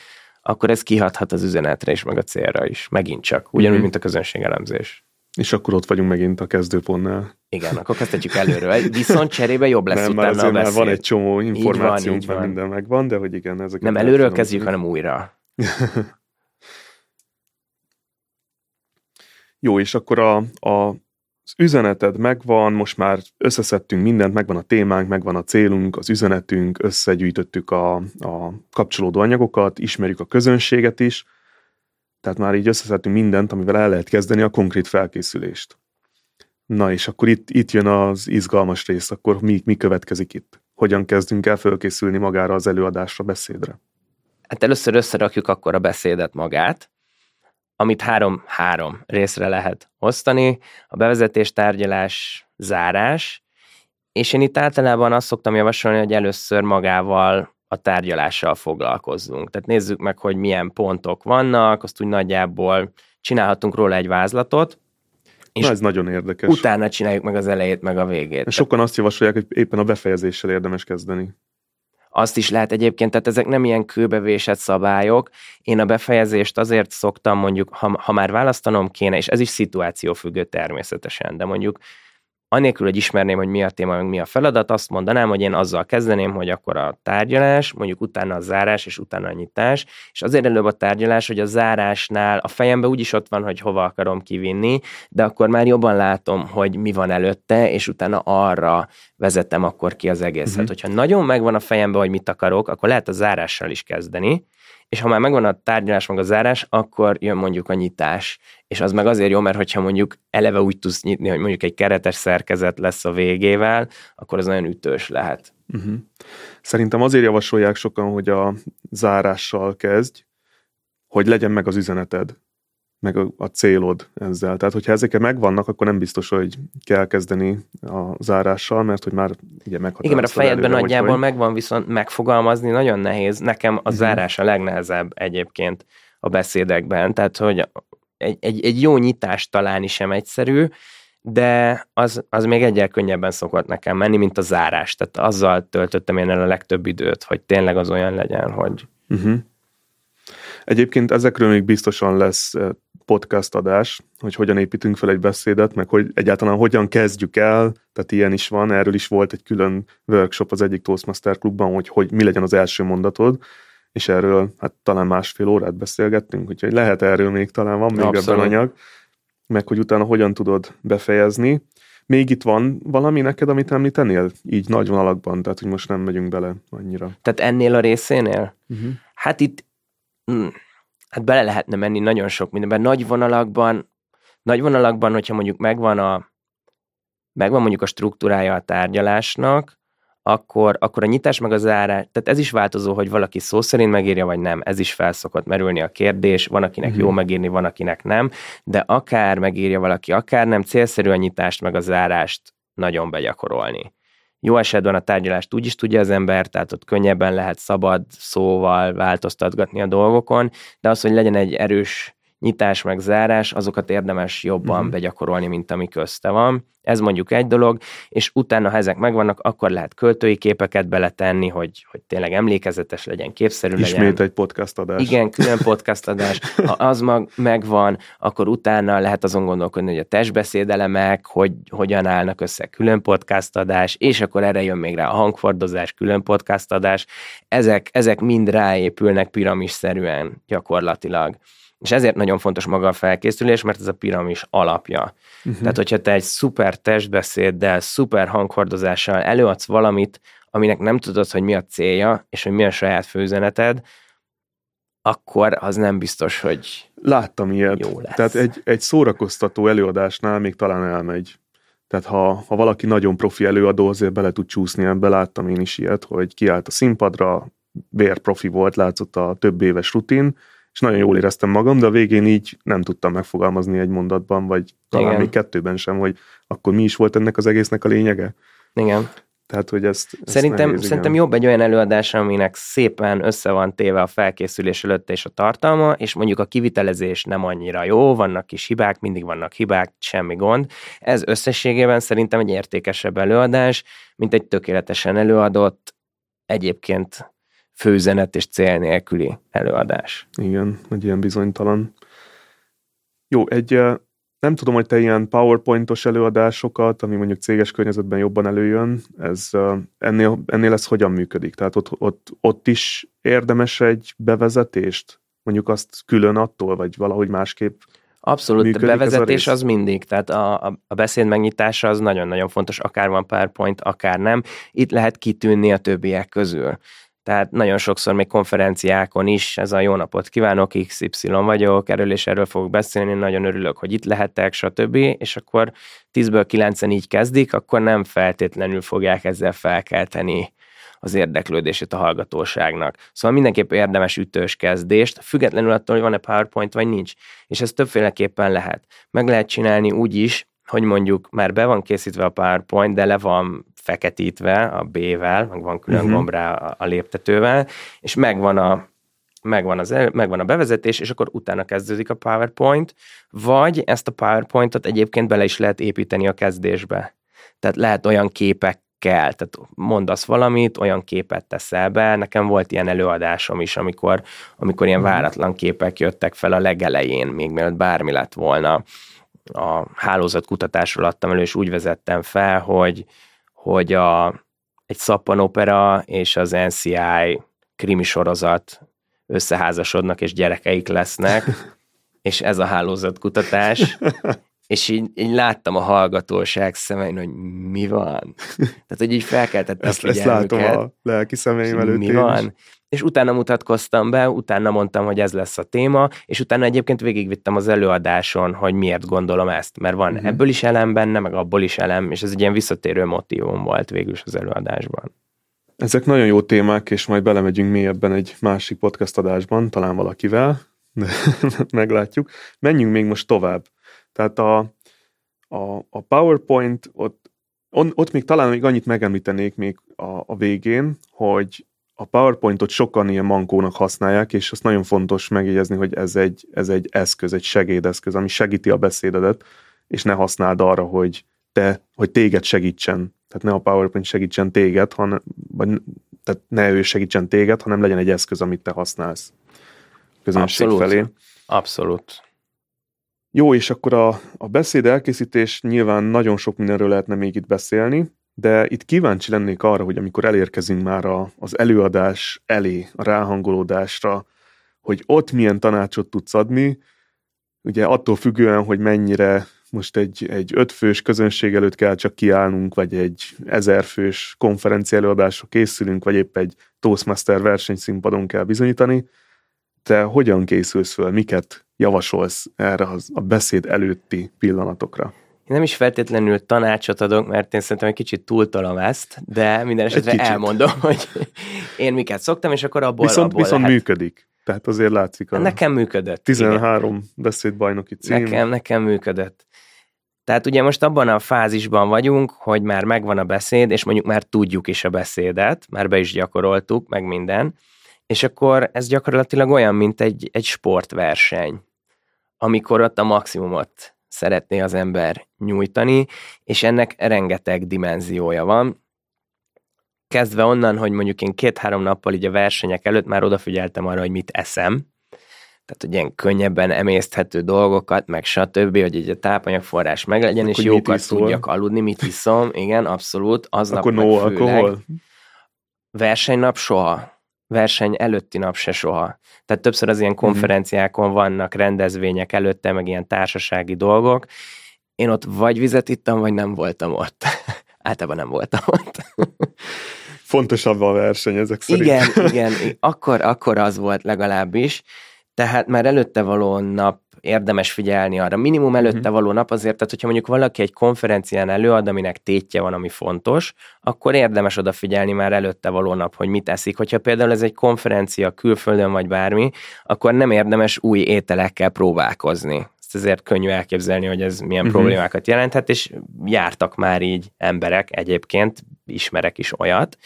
akkor ez kihathat az üzenetre és meg a célra is. Megint csak. Ugyanúgy, mm-hmm. mint a közönségelemzés. És akkor ott vagyunk megint a kezdőpontnál. Igen, akkor kezdhetjük előről. Viszont cserébe jobb lesz Nem, utána már, már van egy csomó információnk, mert minden megvan, de hogy igen, ezek. Nem előről kezdjük, hanem újra. Jó, és akkor a, a, az üzeneted megvan, most már összeszedtünk mindent, megvan a témánk, megvan a célunk, az üzenetünk, összegyűjtöttük a, a kapcsolódó anyagokat, ismerjük a közönséget is, tehát már így összeszedtünk mindent, amivel el lehet kezdeni a konkrét felkészülést. Na és akkor itt, itt jön az izgalmas rész, akkor mi, mi következik itt? Hogyan kezdünk el felkészülni magára az előadásra, beszédre? Hát először összerakjuk akkor a beszédet magát, amit három-három részre lehet osztani, a bevezetés, tárgyalás, zárás, és én itt általában azt szoktam javasolni, hogy először magával a tárgyalással foglalkozzunk. Tehát nézzük meg, hogy milyen pontok vannak, azt úgy nagyjából csinálhatunk róla egy vázlatot, és Na, ez nagyon érdekes. Utána csináljuk meg az elejét, meg a végét. Sokan azt javasolják, hogy éppen a befejezéssel érdemes kezdeni. Azt is lehet egyébként, tehát ezek nem ilyen kőbevésett szabályok. Én a befejezést azért szoktam mondjuk, ha, ha már választanom kéne, és ez is szituációfüggő természetesen, de mondjuk anélkül, hogy ismerném, hogy mi a téma, meg mi a feladat, azt mondanám, hogy én azzal kezdeném, hogy akkor a tárgyalás, mondjuk utána a zárás, és utána a nyitás, és azért előbb a tárgyalás, hogy a zárásnál a fejembe úgyis ott van, hogy hova akarom kivinni, de akkor már jobban látom, hogy mi van előtte, és utána arra vezetem akkor ki az egészet. Uh-huh. Hogyha nagyon megvan a fejembe, hogy mit akarok, akkor lehet a zárással is kezdeni, és ha már megvan a tárgyalás, meg a zárás, akkor jön mondjuk a nyitás. És az meg azért jó, mert hogyha mondjuk eleve úgy tudsz nyitni, hogy mondjuk egy keretes szerkezet lesz a végével, akkor az nagyon ütős lehet. Uh-huh. Szerintem azért javasolják sokan, hogy a zárással kezdj, hogy legyen meg az üzeneted meg a, a célod ezzel. Tehát, hogyha ezek megvannak, akkor nem biztos, hogy kell kezdeni a zárással, mert hogy már ugye meghatároztad Igen, mert a fejedben előre, nagyjából hogy... megvan, viszont megfogalmazni nagyon nehéz. Nekem a uh-huh. zárás a legnehezebb egyébként a beszédekben. Tehát, hogy egy, egy, egy jó nyitást találni sem egyszerű, de az, az még egyel könnyebben szokott nekem menni, mint a zárás. Tehát azzal töltöttem én el a legtöbb időt, hogy tényleg az olyan legyen, hogy... Uh-huh. Egyébként ezekről még biztosan lesz podcast adás, hogy hogyan építünk fel egy beszédet, meg hogy egyáltalán hogyan kezdjük el, tehát ilyen is van, erről is volt egy külön workshop az egyik Toastmaster klubban, hogy, hogy mi legyen az első mondatod, és erről hát talán másfél órát beszélgettünk, úgyhogy lehet erről még, talán van még Abszolút. ebben anyag, meg hogy utána hogyan tudod befejezni. Még itt van valami neked, amit említenél? Így nagy vonalakban, tehát hogy most nem megyünk bele annyira. Tehát ennél a részénél? Uh-huh. Hát itt mm, hát bele lehetne menni nagyon sok mindenben. Nagy vonalakban, nagy vonalakban, hogyha mondjuk megvan a, megvan mondjuk a struktúrája a tárgyalásnak, akkor, akkor a nyitás meg a zárás, tehát ez is változó, hogy valaki szó szerint megírja, vagy nem, ez is felszokott merülni a kérdés, van akinek uh-huh. jó mhm. megírni, van akinek nem, de akár megírja valaki, akár nem, célszerű a nyitást meg a zárást nagyon begyakorolni. Jó esetben a tárgyalást úgy is tudja az ember, tehát ott könnyebben lehet szabad szóval változtatgatni a dolgokon, de az, hogy legyen egy erős nyitás meg zárás, azokat érdemes jobban uh-huh. begyakorolni, mint ami közte van. Ez mondjuk egy dolog, és utána, ha ezek megvannak, akkor lehet költői képeket beletenni, hogy, hogy tényleg emlékezetes legyen, képszerű Ismét legyen. Ismét egy podcast adás. Igen, külön podcast adás. Ha az mag, megvan, akkor utána lehet azon gondolkodni, hogy a testbeszédelemek, hogy hogyan állnak össze külön podcast adás, és akkor erre jön még rá a hangfordozás, külön podcast adás. Ezek, ezek mind ráépülnek piramisszerűen gyakorlatilag. És ezért nagyon fontos maga a felkészülés, mert ez a piramis alapja. Uh-huh. Tehát, hogyha te egy szuper testbeszéddel, szuper hanghordozással előadsz valamit, aminek nem tudod, hogy mi a célja, és hogy mi a saját főzeneted, akkor az nem biztos, hogy Láttam ilyet. Jó lesz. Tehát egy, egy szórakoztató előadásnál még talán elmegy. Tehát ha, ha valaki nagyon profi előadó, azért bele tud csúszni ebbe. Láttam én is ilyet, hogy kiállt a színpadra, vér profi volt, látszott a több éves rutin, és nagyon jól éreztem magam, de a végén így nem tudtam megfogalmazni egy mondatban, vagy talán Igen. még kettőben sem, hogy akkor mi is volt ennek az egésznek a lényege. Igen. Tehát, hogy ezt, ezt szerintem, nehéz, szerintem jobb egy olyan előadás, aminek szépen össze van téve a felkészülés előtt és a tartalma, és mondjuk a kivitelezés nem annyira jó, vannak kis hibák, mindig vannak hibák, semmi gond. Ez összességében szerintem egy értékesebb előadás, mint egy tökéletesen előadott, egyébként főzenet és cél nélküli előadás. Igen, egy ilyen bizonytalan. Jó, egy nem tudom, hogy te ilyen PowerPointos előadásokat, ami mondjuk céges környezetben jobban előjön, ez ennél, ennél ez hogyan működik? Tehát ott, ott, ott is érdemes egy bevezetést? Mondjuk azt külön attól, vagy valahogy másképp Abszolút, a bevezetés az mindig, tehát a, a, a beszéd megnyitása az nagyon-nagyon fontos, akár van PowerPoint, akár nem. Itt lehet kitűnni a többiek közül. Tehát nagyon sokszor még konferenciákon is ez a jó napot kívánok, XY vagyok, erről és erről fogok beszélni, nagyon örülök, hogy itt lehetek, stb. És akkor 10-ből 9 így kezdik, akkor nem feltétlenül fogják ezzel felkelteni az érdeklődését a hallgatóságnak. Szóval mindenképp érdemes ütős kezdést, függetlenül attól, hogy van-e PowerPoint vagy nincs. És ez többféleképpen lehet. Meg lehet csinálni úgy is, hogy mondjuk már be van készítve a PowerPoint, de le van feketítve a B-vel, meg van külön uh-huh. gomb rá a, a léptetővel, és megvan a, megvan, az, megvan a bevezetés, és akkor utána kezdődik a PowerPoint, vagy ezt a PowerPointot egyébként bele is lehet építeni a kezdésbe. Tehát lehet olyan képek kell, tehát mondasz valamit, olyan képet teszel be. Nekem volt ilyen előadásom is, amikor, amikor ilyen mhm. váratlan képek jöttek fel a legelején, még mielőtt bármi lett volna. A hálózatkutatásról adtam elő, és úgy vezettem fel, hogy, hogy a, egy szappanopera és az NCI krimi sorozat összeházasodnak, és gyerekeik lesznek, és ez a hálózatkutatás, és így, így láttam a hallgatóság szemein, hogy mi van. Tehát, hogy így felkeltett ezt, ezt látom a lelki szemeim előtt. Mi van? És utána mutatkoztam be, utána mondtam, hogy ez lesz a téma, és utána egyébként végigvittem az előadáson, hogy miért gondolom ezt, mert van uh-huh. ebből is elem benne, meg abból is elem, és ez egy ilyen visszatérő motivum volt végül is az előadásban. Ezek nagyon jó témák, és majd belemegyünk mélyebben egy másik podcast adásban, talán valakivel, de meglátjuk. Menjünk még most tovább. Tehát a, a, a PowerPoint, ott, on, ott még talán még annyit megemlítenék még a, a végén, hogy a PowerPointot sokan ilyen mankónak használják, és azt nagyon fontos megjegyezni, hogy ez egy, ez egy eszköz, egy segédeszköz, ami segíti a beszédedet, és ne használd arra, hogy te, hogy téged segítsen. Tehát ne a PowerPoint segítsen téged, hanem, vagy tehát ne ő segítsen téged, hanem legyen egy eszköz, amit te használsz közönség Abszolút. felé. Abszolút. Jó, és akkor a, a beszéd elkészítés nyilván nagyon sok mindenről lehetne még itt beszélni, de itt kíváncsi lennék arra, hogy amikor elérkezünk már a, az előadás elé, a ráhangolódásra, hogy ott milyen tanácsot tudsz adni, ugye attól függően, hogy mennyire most egy, egy ötfős közönség előtt kell csak kiállnunk, vagy egy ezerfős konferencia előadásra készülünk, vagy épp egy Toastmaster versenyszínpadon kell bizonyítani, te hogyan készülsz föl, miket javasolsz erre az, a beszéd előtti pillanatokra? Nem is feltétlenül tanácsot adok, mert én szerintem egy kicsit túltolom ezt, de minden esetre elmondom, hogy én miket szoktam, és akkor abból, viszont, abból viszont lehet. működik. Tehát azért látszik a Nekem működött. 13 igen. beszédbajnoki cím. Nekem, nekem működött. Tehát ugye most abban a fázisban vagyunk, hogy már megvan a beszéd, és mondjuk már tudjuk is a beszédet, már be is gyakoroltuk, meg minden, és akkor ez gyakorlatilag olyan, mint egy, egy sportverseny, amikor ott a maximumot szeretné az ember nyújtani, és ennek rengeteg dimenziója van. Kezdve onnan, hogy mondjuk én két-három nappal így a versenyek előtt már odafigyeltem arra, hogy mit eszem, tehát hogy ilyen könnyebben emészthető dolgokat, meg stb., hogy egy a tápanyagforrás meglegyen, Akkor és jókat tudjak aludni, mit iszom, igen, abszolút, aznap Akkor no alkohol? Versenynap soha. Verseny előtti nap se soha. Tehát többször az ilyen mhm. konferenciákon vannak rendezvények előtte, meg ilyen társasági dolgok. Én ott vagy vizet ittam, vagy nem voltam ott. Általában nem voltam ott. Fontosabb a verseny ezek szerint. Igen, igen. Akkor, akkor az volt legalábbis. Tehát már előtte való nap érdemes figyelni arra. Minimum előtte uh-huh. való nap azért, tehát hogyha mondjuk valaki egy konferencián előad, aminek tétje van, ami fontos, akkor érdemes odafigyelni már előtte való nap, hogy mit eszik. Hogyha például ez egy konferencia külföldön vagy bármi, akkor nem érdemes új ételekkel próbálkozni. Ezt ezért könnyű elképzelni, hogy ez milyen uh-huh. problémákat jelenthet, és jártak már így emberek egyébként, ismerek is olyat,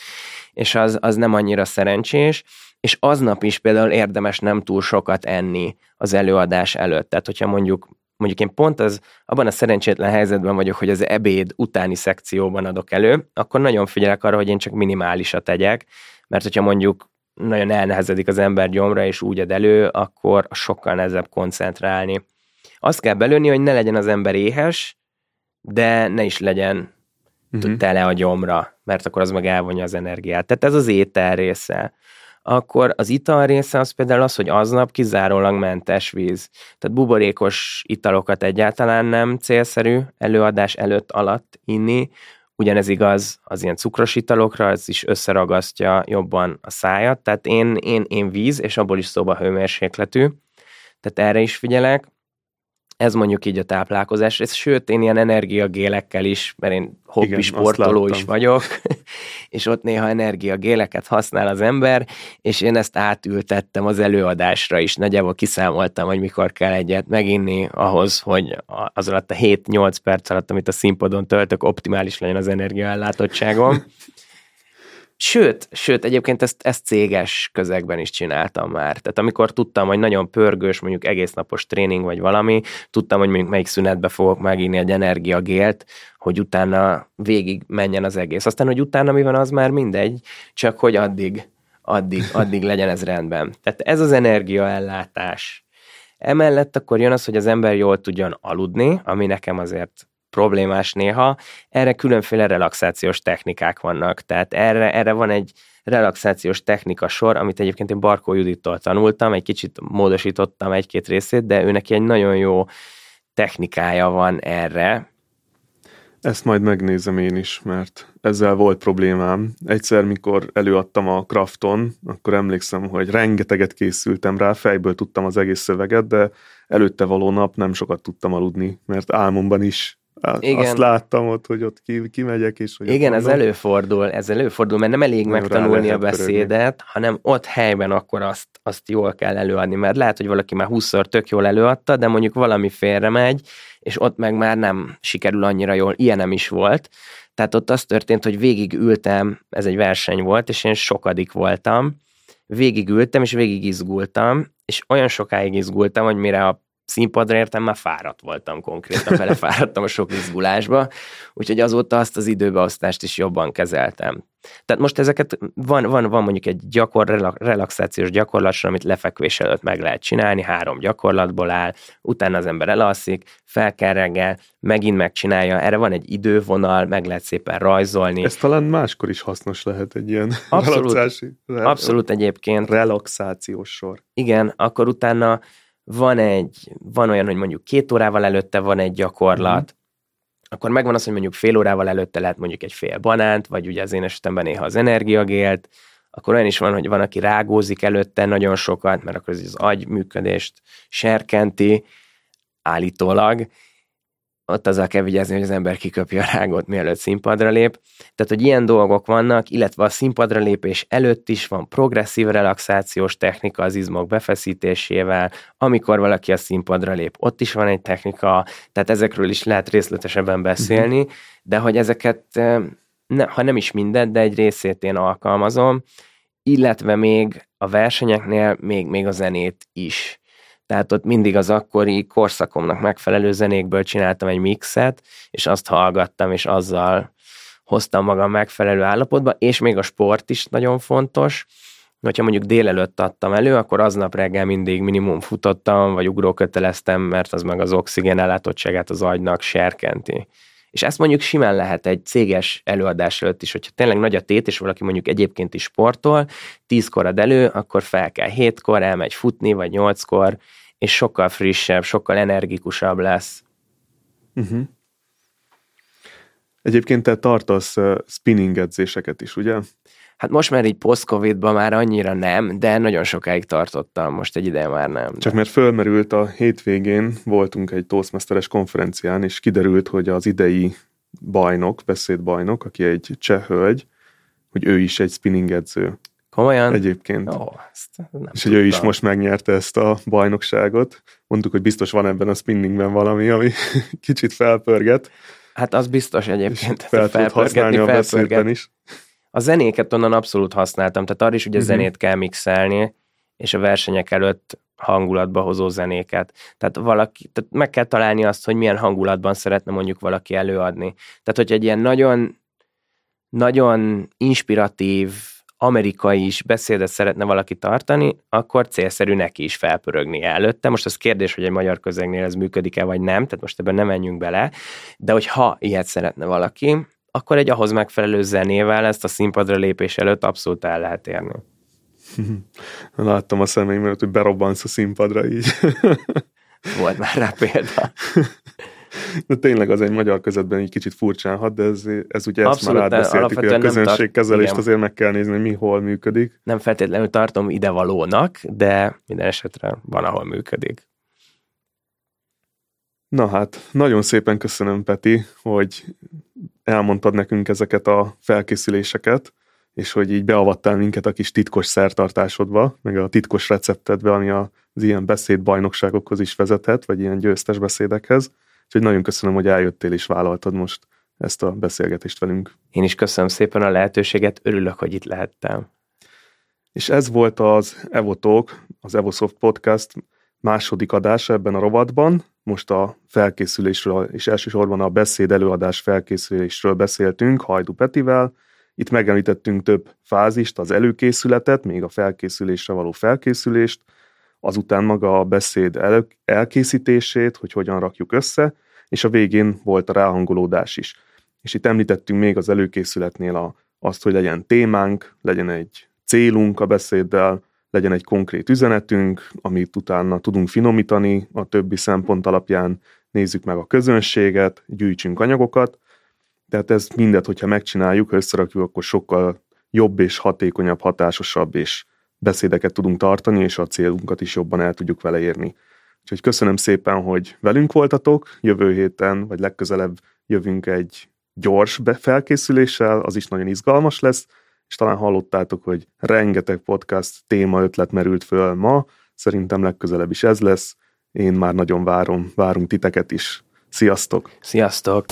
és az, az nem annyira szerencsés és aznap is például érdemes nem túl sokat enni az előadás előtt. Tehát, hogyha mondjuk mondjuk én pont az, abban a szerencsétlen helyzetben vagyok, hogy az ebéd utáni szekcióban adok elő, akkor nagyon figyelek arra, hogy én csak minimálisat tegyek, mert hogyha mondjuk nagyon elnehezedik az ember gyomra, és úgy ad elő, akkor sokkal nehezebb koncentrálni. Azt kell belőni, hogy ne legyen az ember éhes, de ne is legyen uh-huh. tele a gyomra, mert akkor az meg elvonja az energiát. Tehát ez az étel része akkor az ital része az például az, hogy aznap kizárólag mentes víz. Tehát buborékos italokat egyáltalán nem célszerű előadás előtt alatt inni, ugyanez igaz az ilyen cukros italokra, ez is összeragasztja jobban a szájat, tehát én, én, én víz, és abból is szóba hőmérsékletű, tehát erre is figyelek. Ez mondjuk így a táplálkozás, és sőt, én ilyen energiagélekkel is, mert én hobbi Igen, sportoló is vagyok, és ott néha energiagéleket használ az ember, és én ezt átültettem az előadásra is. Nagyjából kiszámoltam, hogy mikor kell egyet meginni ahhoz, hogy az alatt a 7-8 perc alatt, amit a színpadon töltök, optimális legyen az energiaellátottságom. Sőt, sőt, egyébként ezt, ezt céges közegben is csináltam már. Tehát amikor tudtam, hogy nagyon pörgős, mondjuk egész napos tréning vagy valami, tudtam, hogy mondjuk melyik szünetbe fogok meginni egy energiagélt, hogy utána végig menjen az egész. Aztán, hogy utána mi van, az már mindegy, csak hogy addig, addig, addig legyen ez rendben. Tehát ez az energiaellátás. Emellett akkor jön az, hogy az ember jól tudjon aludni, ami nekem azért problémás néha. Erre különféle relaxációs technikák vannak. Tehát erre, erre van egy relaxációs technika sor, amit egyébként én Barkó Judittól tanultam, egy kicsit módosítottam egy-két részét, de ő neki egy nagyon jó technikája van erre. Ezt majd megnézem én is, mert ezzel volt problémám. Egyszer, mikor előadtam a Krafton, akkor emlékszem, hogy rengeteget készültem rá, fejből tudtam az egész szöveget, de előtte való nap nem sokat tudtam aludni, mert álmomban is igen. Azt láttam ott, hogy ott ki, kimegyek is. Hogy Igen, ez előfordul, ez előfordul, mert nem elég nem megtanulni a beszédet, pörögni. hanem ott helyben akkor azt, azt jól kell előadni, mert lehet, hogy valaki már 20-szor tök jól előadta, de mondjuk valami félre megy, és ott meg már nem sikerül annyira jól, ilyen nem is volt. Tehát ott az történt, hogy végig ültem, ez egy verseny volt, és én sokadik voltam, végig ültem, és végig izgultam, és olyan sokáig izgultam, hogy mire a színpadra értem, már fáradt voltam konkrétan, belefáradtam a sok izgulásba, úgyhogy azóta azt az időbeosztást is jobban kezeltem. Tehát most ezeket van, van, van mondjuk egy gyakor, relaxációs gyakorlat, amit lefekvés előtt meg lehet csinálni, három gyakorlatból áll, utána az ember elalszik, fel kell reggel, megint megcsinálja, erre van egy idővonal, meg lehet szépen rajzolni. Ez talán máskor is hasznos lehet egy ilyen abszolút, abszolút egyébként. Relaxációs sor. Igen, akkor utána van egy, van olyan, hogy mondjuk két órával előtte van egy gyakorlat, mm. akkor megvan az, hogy mondjuk fél órával előtte lehet mondjuk egy fél banánt, vagy ugye az én esetemben néha az energiagélt, akkor olyan is van, hogy van, aki rágózik előtte nagyon sokat, mert akkor az agy működést serkenti, állítólag, ott azzal kell vigyázni, hogy az ember kiköpje a rágot, mielőtt színpadra lép. Tehát, hogy ilyen dolgok vannak, illetve a színpadra lépés előtt is van progresszív relaxációs technika az izmok befeszítésével, amikor valaki a színpadra lép, ott is van egy technika, tehát ezekről is lehet részletesebben beszélni, de hogy ezeket, ne, ha nem is mindent, de egy részét én alkalmazom, illetve még a versenyeknél még, még a zenét is tehát ott mindig az akkori korszakomnak megfelelő zenékből csináltam egy mixet, és azt hallgattam, és azzal hoztam magam megfelelő állapotba, és még a sport is nagyon fontos, hogyha mondjuk délelőtt adtam elő, akkor aznap reggel mindig minimum futottam, vagy ugróköteleztem, mert az meg az oxigén ellátottságát az agynak serkenti. És ezt mondjuk simán lehet egy céges előadás előtt is, hogyha tényleg nagy a tét, és valaki mondjuk egyébként is sportol, tízkor ad elő, akkor fel kell hétkor, elmegy futni, vagy nyolckor, és sokkal frissebb, sokkal energikusabb lesz. Uh-huh. Egyébként te tartasz spinning edzéseket is, ugye? Hát most már így post-covidban már annyira nem, de nagyon sokáig tartottam, most egy ideje már nem. Csak de. mert fölmerült a hétvégén, voltunk egy Toastmasteres konferencián, és kiderült, hogy az idei bajnok, beszédbajnok, aki egy cseh hölgy, hogy ő is egy spinning edző. Komolyan? Egyébként. Ó, ezt nem és hogy ő is most megnyerte ezt a bajnokságot. Mondtuk, hogy biztos van ebben a spinningben valami, ami kicsit felpörget. Hát az biztos egyébként. Fel tud használni a beszédben is. A zenéket onnan abszolút használtam, tehát arra is ugye uh-huh. zenét kell mixelni, és a versenyek előtt hangulatba hozó zenéket. Tehát, valaki, tehát meg kell találni azt, hogy milyen hangulatban szeretne mondjuk valaki előadni. Tehát, hogy egy ilyen nagyon, nagyon inspiratív, amerikai is beszédet szeretne valaki tartani, akkor célszerű neki is felpörögni előtte. Most az kérdés, hogy egy magyar közegnél ez működik-e, vagy nem, tehát most ebben nem menjünk bele, de hogy ha ilyet szeretne valaki, akkor egy ahhoz megfelelő zenével ezt a színpadra lépés előtt abszolút el lehet érni. Láttam a szemeim előtt, hogy berobbansz a színpadra így. Volt már rá példa. De tényleg az egy magyar közvetben egy kicsit furcsán hat, de ez, ez ugye Abszolút, ezt már átbeszéltük, hogy a közönségkezelést tart... azért meg kell nézni, hogy mi hol működik. Nem feltétlenül tartom idevalónak, de minden esetre van, ahol működik. Na hát, nagyon szépen köszönöm, Peti, hogy elmondtad nekünk ezeket a felkészüléseket, és hogy így beavattál minket a kis titkos szertartásodba, meg a titkos receptedbe, ami az ilyen beszédbajnokságokhoz is vezethet, vagy ilyen győztes beszédekhez. Úgyhogy nagyon köszönöm, hogy eljöttél és vállaltad most ezt a beszélgetést velünk. Én is köszönöm szépen a lehetőséget, örülök, hogy itt lehettem. És ez volt az Evotalk, az Evosoft Podcast második adása ebben a rovatban. Most a felkészülésről, és elsősorban a beszéd előadás felkészülésről beszéltünk Hajdu Petivel. Itt megemlítettünk több fázist, az előkészületet, még a felkészülésre való felkészülést, azután maga a beszéd el, elkészítését, hogy hogyan rakjuk össze, és a végén volt a ráhangolódás is. És itt említettünk még az előkészületnél a, azt, hogy legyen témánk, legyen egy célunk a beszéddel, legyen egy konkrét üzenetünk, amit utána tudunk finomítani a többi szempont alapján, nézzük meg a közönséget, gyűjtsünk anyagokat, tehát ez mindet, hogyha megcsináljuk, ha összerakjuk, akkor sokkal jobb és hatékonyabb, hatásosabb és beszédeket tudunk tartani, és a célunkat is jobban el tudjuk vele érni. Úgyhogy köszönöm szépen, hogy velünk voltatok, jövő héten, vagy legközelebb jövünk egy gyors felkészüléssel, az is nagyon izgalmas lesz, és talán hallottátok, hogy rengeteg podcast téma ötlet merült föl ma, szerintem legközelebb is ez lesz, én már nagyon várom, várunk titeket is. Sziasztok! Sziasztok!